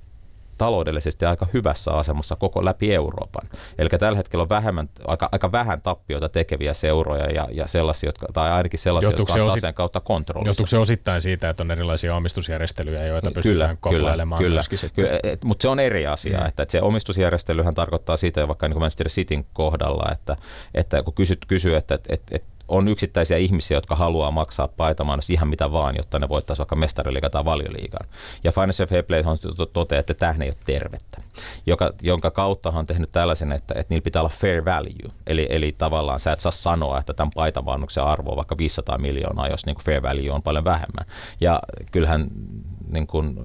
taloudellisesti aika hyvässä asemassa koko läpi Euroopan. Eli tällä hetkellä on vähemmän, aika, aika vähän tappioita tekeviä seuroja ja, ja sellaisia, jotka, tai ainakin sellaisia, jotka on taseen kautta kontrollissa. Johtuuko se osittain siitä, että on erilaisia omistusjärjestelyjä, joita pystytään koplailemaan kyllä, kyllä, kyllä. Mutta se on eri asia, mm. että, että se omistusjärjestelyhän tarkoittaa sitä, vaikka niin Manchester Cityn kohdalla, että, että kun kysyt, kysyy, että, että, että on yksittäisiä ihmisiä, jotka haluaa maksaa paitamainosta ihan mitä vaan, jotta ne voittaisi vaikka mestariliigan tai valioliigan. Ja Financial Fair Play on toteaa, että tähän ei ole tervettä, joka, jonka kautta on tehnyt tällaisen, että, että niillä pitää olla fair value. Eli, eli tavallaan sä et saa sanoa, että tämän paitamaannuksen arvo on vaikka 500 miljoonaa, jos niin fair value on paljon vähemmän. Ja kyllähän niin kuin,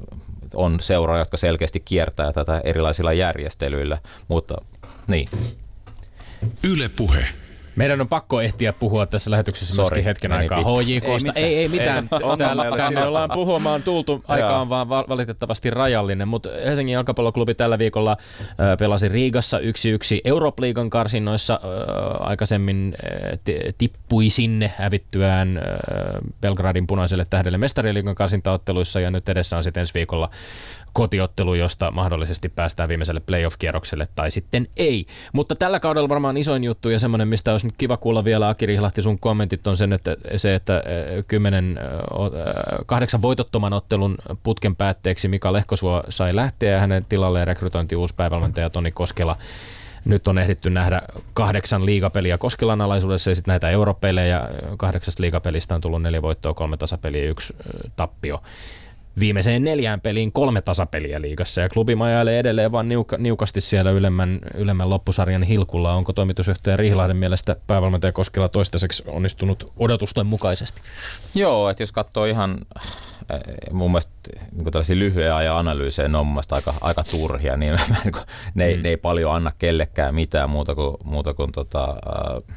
on seuraa, jotka selkeästi kiertää tätä erilaisilla järjestelyillä, mutta niin. Yle Puhe. Meidän on pakko ehtiä puhua tässä lähetyksessä Sorry, myöskin hetken aikaa HJKsta. Ei, ei, ei mitään. Ei, täällä, tänne ollaan puhumaan tultu. Aika on vaan valitettavasti rajallinen, mutta Helsingin jalkapalloklubi tällä viikolla pelasi Riigassa 1-1 Eurooppa-liigan karsinnoissa. Aikaisemmin tippui sinne hävittyään Belgradin punaiselle tähdelle mestariliigan karsintaotteluissa ja nyt edessä on sitten ensi viikolla kotiottelu, josta mahdollisesti päästään viimeiselle playoff-kierrokselle tai sitten ei. Mutta tällä kaudella varmaan isoin juttu ja semmoinen, mistä olisi nyt kiva kuulla vielä Aki Rihlahti, sun kommentit on sen, että se, että kymmenen, kahdeksan voitottoman ottelun putken päätteeksi Mika Lehkosuo sai lähteä ja hänen tilalleen rekrytointi uusi päivävalmentaja Toni Koskela nyt on ehditty nähdä kahdeksan liigapeliä Koskelan alaisuudessa ja sitten näitä europelejä ja kahdeksasta liigapelistä on tullut neljä voittoa, kolme tasapeliä ja yksi tappio viimeiseen neljään peliin kolme tasapeliä liigassa ja klubi majailee edelleen vaan niuka, niukasti siellä ylemmän, ylemmän loppusarjan hilkulla. Onko toimitusjohtaja Rihlahden mielestä päävalmentaja Koskela toistaiseksi onnistunut odotusten mukaisesti? Joo, että jos katsoo ihan eh, mun mielestä niin tällaisia lyhyen ajan analyysejä, ne on mun mielestä aika, aika turhia, niin ne, ei, mm. ne ei paljon anna kellekään mitään muuta kuin, muuta kuin, tota, äh,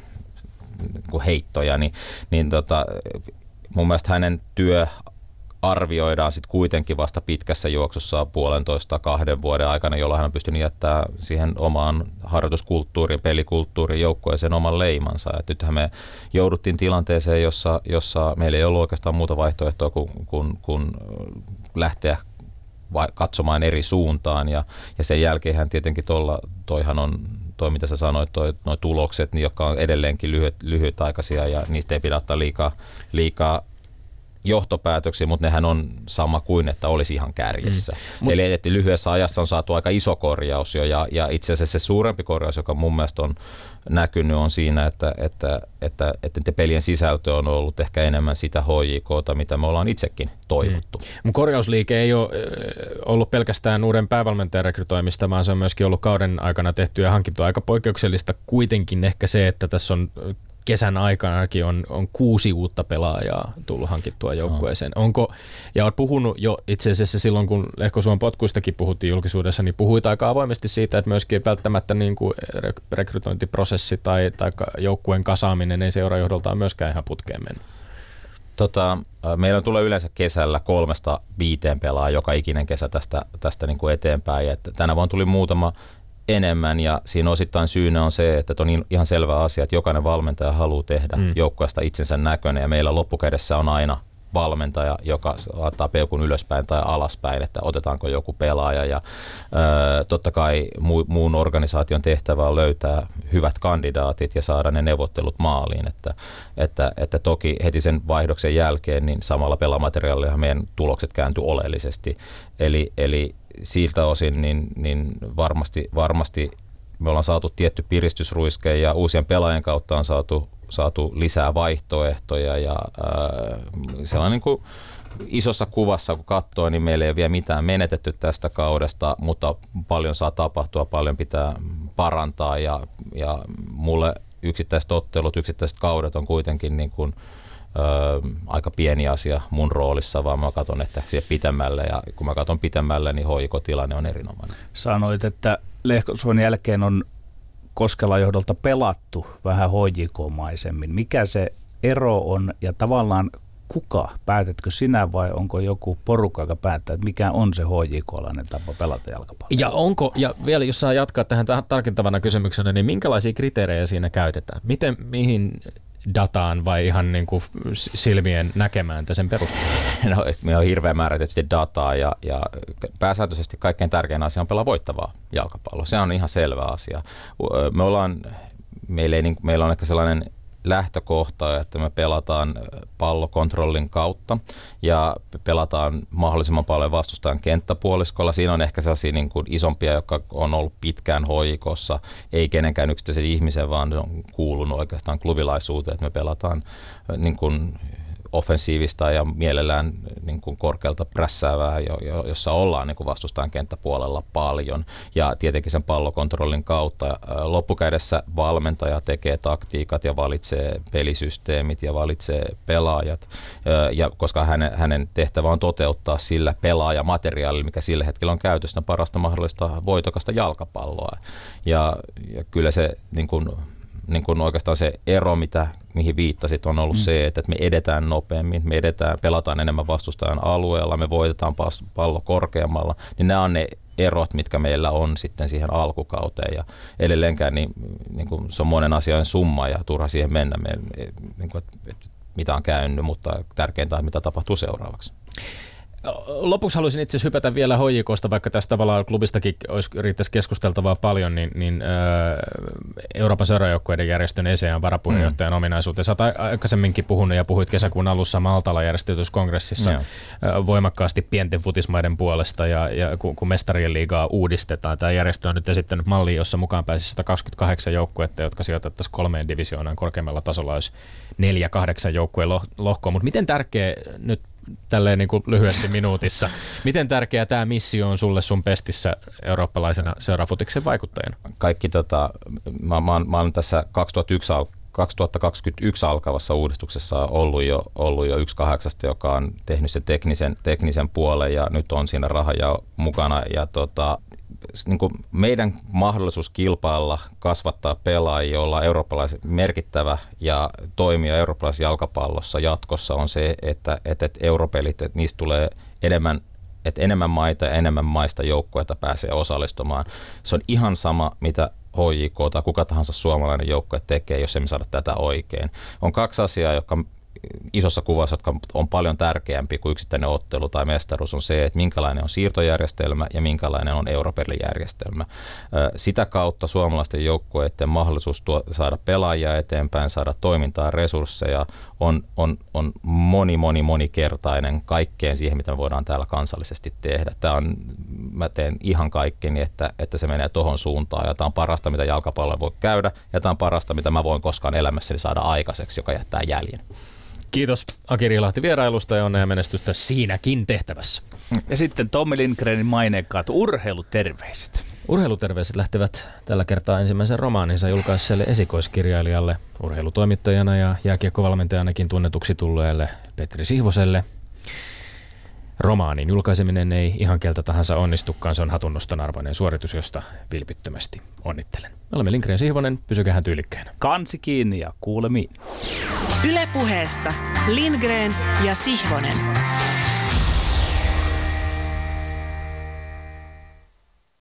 kuin heittoja, niin, niin tota, mun mielestä hänen työ arvioidaan sitten kuitenkin vasta pitkässä juoksussa puolentoista kahden vuoden aikana, jolloin hän on pystynyt jättämään siihen omaan harjoituskulttuuriin, pelikulttuuriin, joukkueeseen oman leimansa. Et nythän me jouduttiin tilanteeseen, jossa, jossa meillä ei ollut oikeastaan muuta vaihtoehtoa kuin, kuin, kuin lähteä katsomaan eri suuntaan ja, ja sen jälkeen hän tietenkin tuolla, toihan on toi mitä sä sanoit, toi, noi tulokset, niin jotka on edelleenkin lyhyt, lyhytaikaisia ja niistä ei pidä ottaa liikaa, liikaa johtopäätöksiä, mutta nehän on sama kuin, että olisi ihan kärjessä. Mm. Eli että lyhyessä ajassa on saatu aika iso korjaus jo, ja, ja itse asiassa se suurempi korjaus, joka mun mielestä on näkynyt, on siinä, että, että, että, että, että pelien sisältö on ollut ehkä enemmän sitä HJKta, mitä me ollaan itsekin toivottu. Mm. Mun korjausliike ei ole ollut pelkästään uuden päävalmentajan rekrytoimista, vaan se on myöskin ollut kauden aikana tehty ja hankittu aika poikkeuksellista kuitenkin ehkä se, että tässä on kesän aikanakin on, on kuusi uutta pelaajaa tullut hankittua joukkueeseen. No. Onko, ja olet puhunut jo itse asiassa silloin, kun Lehkosuon potkuistakin puhuttiin julkisuudessa, niin puhuit aika avoimesti siitä, että myöskin välttämättä niin kuin rekrytointiprosessi tai, tai joukkueen kasaaminen ei seurajohdoltaan myöskään ihan putkeen mennyt. Tota, meillä tulee yleensä kesällä kolmesta viiteen pelaa joka ikinen kesä tästä, tästä niin kuin eteenpäin. että tänä vuonna tuli muutama enemmän ja siinä osittain syynä on se, että on ihan selvä asia, että jokainen valmentaja haluaa tehdä mm. joukkueesta itsensä näköinen ja meillä loppukädessä on aina valmentaja, joka laittaa peukun ylöspäin tai alaspäin, että otetaanko joku pelaaja. Ja, ö, totta kai mu, muun organisaation tehtävä on löytää hyvät kandidaatit ja saada ne neuvottelut maaliin. Että, että, että toki heti sen vaihdoksen jälkeen niin samalla pelamateriaalilla meidän tulokset kääntyy oleellisesti. Eli, eli siltä osin niin, niin varmasti, varmasti me ollaan saatu tietty piristysruiske ja uusien pelaajien kautta on saatu, saatu lisää vaihtoehtoja ja ää, sellainen niin kuin isossa kuvassa, kun katsoo, niin meillä ei ole vielä mitään menetetty tästä kaudesta, mutta paljon saa tapahtua, paljon pitää parantaa ja, ja mulle yksittäiset ottelut, yksittäiset kaudet on kuitenkin niin kuin, ö, aika pieni asia mun roolissa, vaan mä katson, että siellä pitemmälle ja kun mä katson pitemmälle, niin hoikotilanne on erinomainen. Sanoit, että Lehkosuon jälkeen on Koskela johdolta pelattu vähän HJK-maisemmin. Mikä se ero on ja tavallaan kuka? Päätätkö sinä vai onko joku porukka, joka päättää, että mikä on se HJK-lainen tapa pelata jalkapalloa? Ja onko, ja vielä jos saa jatkaa tähän tarkentavana kysymyksenä, niin minkälaisia kriteerejä siinä käytetään? Miten, mihin dataan vai ihan niin kuin silmien näkemään sen perustuu? No, meillä on hirveä määrä tietysti dataa ja, ja pääsääntöisesti kaikkein tärkein asia on pelaa voittavaa jalkapalloa. Se on ihan selvä asia. Me ollaan, meillä, ei, niin, meillä on ehkä sellainen lähtökohta, että me pelataan pallokontrollin kautta ja pelataan mahdollisimman paljon vastustajan kenttäpuoliskolla. Siinä on ehkä sellaisia niin kuin isompia, jotka on ollut pitkään hoikossa, ei kenenkään yksittäisen ihmisen, vaan on kuulunut oikeastaan klubilaisuuteen, että me pelataan niin kuin offensiivista ja mielellään niin kuin korkealta prässäävää, jossa ollaan niin kuin vastustajan kenttäpuolella paljon. Ja tietenkin sen pallokontrollin kautta loppukädessä valmentaja tekee taktiikat ja valitsee pelisysteemit ja valitsee pelaajat, ja koska hänen, hänen tehtävä on toteuttaa sillä pelaajamateriaalilla, mikä sillä hetkellä on käytössä parasta mahdollista voitokasta jalkapalloa. Ja, ja kyllä se niin kuin, niin kuin oikeastaan se ero, mitä, mihin viittasit, on ollut mm. se, että me edetään nopeammin, me edetään, pelataan enemmän vastustajan alueella, me voitetaan pallo korkeammalla, niin nämä on ne erot, mitkä meillä on sitten siihen alkukauteen ja edelleenkään niin, niin kuin se on monen asian summa ja turha siihen mennä, me, niin kuin, että, mitä on käynyt, mutta tärkeintä on, mitä tapahtuu seuraavaksi. Lopuksi haluaisin itse asiassa hypätä vielä hoijikosta, vaikka tästä tavallaan klubistakin olisi, riittäisi keskusteltavaa paljon, niin, niin äh, Euroopan seuraajoukkueiden järjestön ESEAn varapuheenjohtajan mm. ominaisuuteen. Sä aikaisemminkin puhunut ja puhuit kesäkuun alussa Maltalla järjestetyssä kongressissa äh, voimakkaasti pienten futismaiden puolesta ja, ja kun, kun mestarien liigaa uudistetaan. Tämä järjestö on nyt esittänyt malli, jossa mukaan pääsisi 128 joukkuetta, jotka sijoitettaisiin kolmeen divisioonaan korkeammalla tasolla olisi neljä, kahdeksan joukkueen lohkoa. Mutta miten tärkeä nyt tälleen niin kuin lyhyesti minuutissa. Miten tärkeä tämä missio on sulle sun pestissä eurooppalaisena seurafutiksen vaikuttajana? Kaikki tota, mä, mä, mä olen tässä 2001 al- 2021 alkavassa uudistuksessa ollut jo, ollut jo yksi kahdeksasta, joka on tehnyt sen teknisen, teknisen puolen ja nyt on siinä rahaja mukana. Ja tota, niin kuin meidän mahdollisuus kilpailla, kasvattaa pelaajia, joilla eurooppalais merkittävä ja toimia eurooppalaisessa jalkapallossa jatkossa on se, että, että, että europelit, että niistä tulee enemmän että enemmän maita ja enemmän maista joukkueita pääsee osallistumaan. Se on ihan sama, mitä HJK tai kuka tahansa suomalainen joukkue tekee, jos emme saada tätä oikein. On kaksi asiaa, jotka isossa kuvassa, jotka on paljon tärkeämpi kuin yksittäinen ottelu tai mestaruus, on se, että minkälainen on siirtojärjestelmä ja minkälainen on Europeli-järjestelmä. Sitä kautta suomalaisten joukkueiden mahdollisuus tuo, saada pelaajia eteenpäin, saada toimintaa, resursseja on, on, on moni, moni, monikertainen kaikkeen siihen, mitä me voidaan täällä kansallisesti tehdä. Tämä on, mä teen ihan kaikkeni, että, että se menee tuohon suuntaan ja tämä on parasta, mitä jalkapallolla voi käydä ja tämä on parasta, mitä mä voin koskaan elämässäni saada aikaiseksi, joka jättää jäljen. Kiitos Aki Riilahti vierailusta ja onnea menestystä siinäkin tehtävässä. Ja sitten Tommi Lindgrenin maineikkaat urheiluterveiset. Urheiluterveiset lähtevät tällä kertaa ensimmäisen romaaninsa julkaisseelle esikoiskirjailijalle, urheilutoimittajana ja jääkiekkovalmentajanakin tunnetuksi tulleelle Petri Sihvoselle. Romaanin julkaiseminen ei ihan keltä tahansa onnistukaan, se on hatunnoston arvoinen suoritus, josta vilpittömästi onnittelen. Me olemme Lindgren Sihvonen, pysykää tyylikkäänä. Kansi kiinni ja kuulemiin. Ylepuheessa Lindgren ja Sihvonen.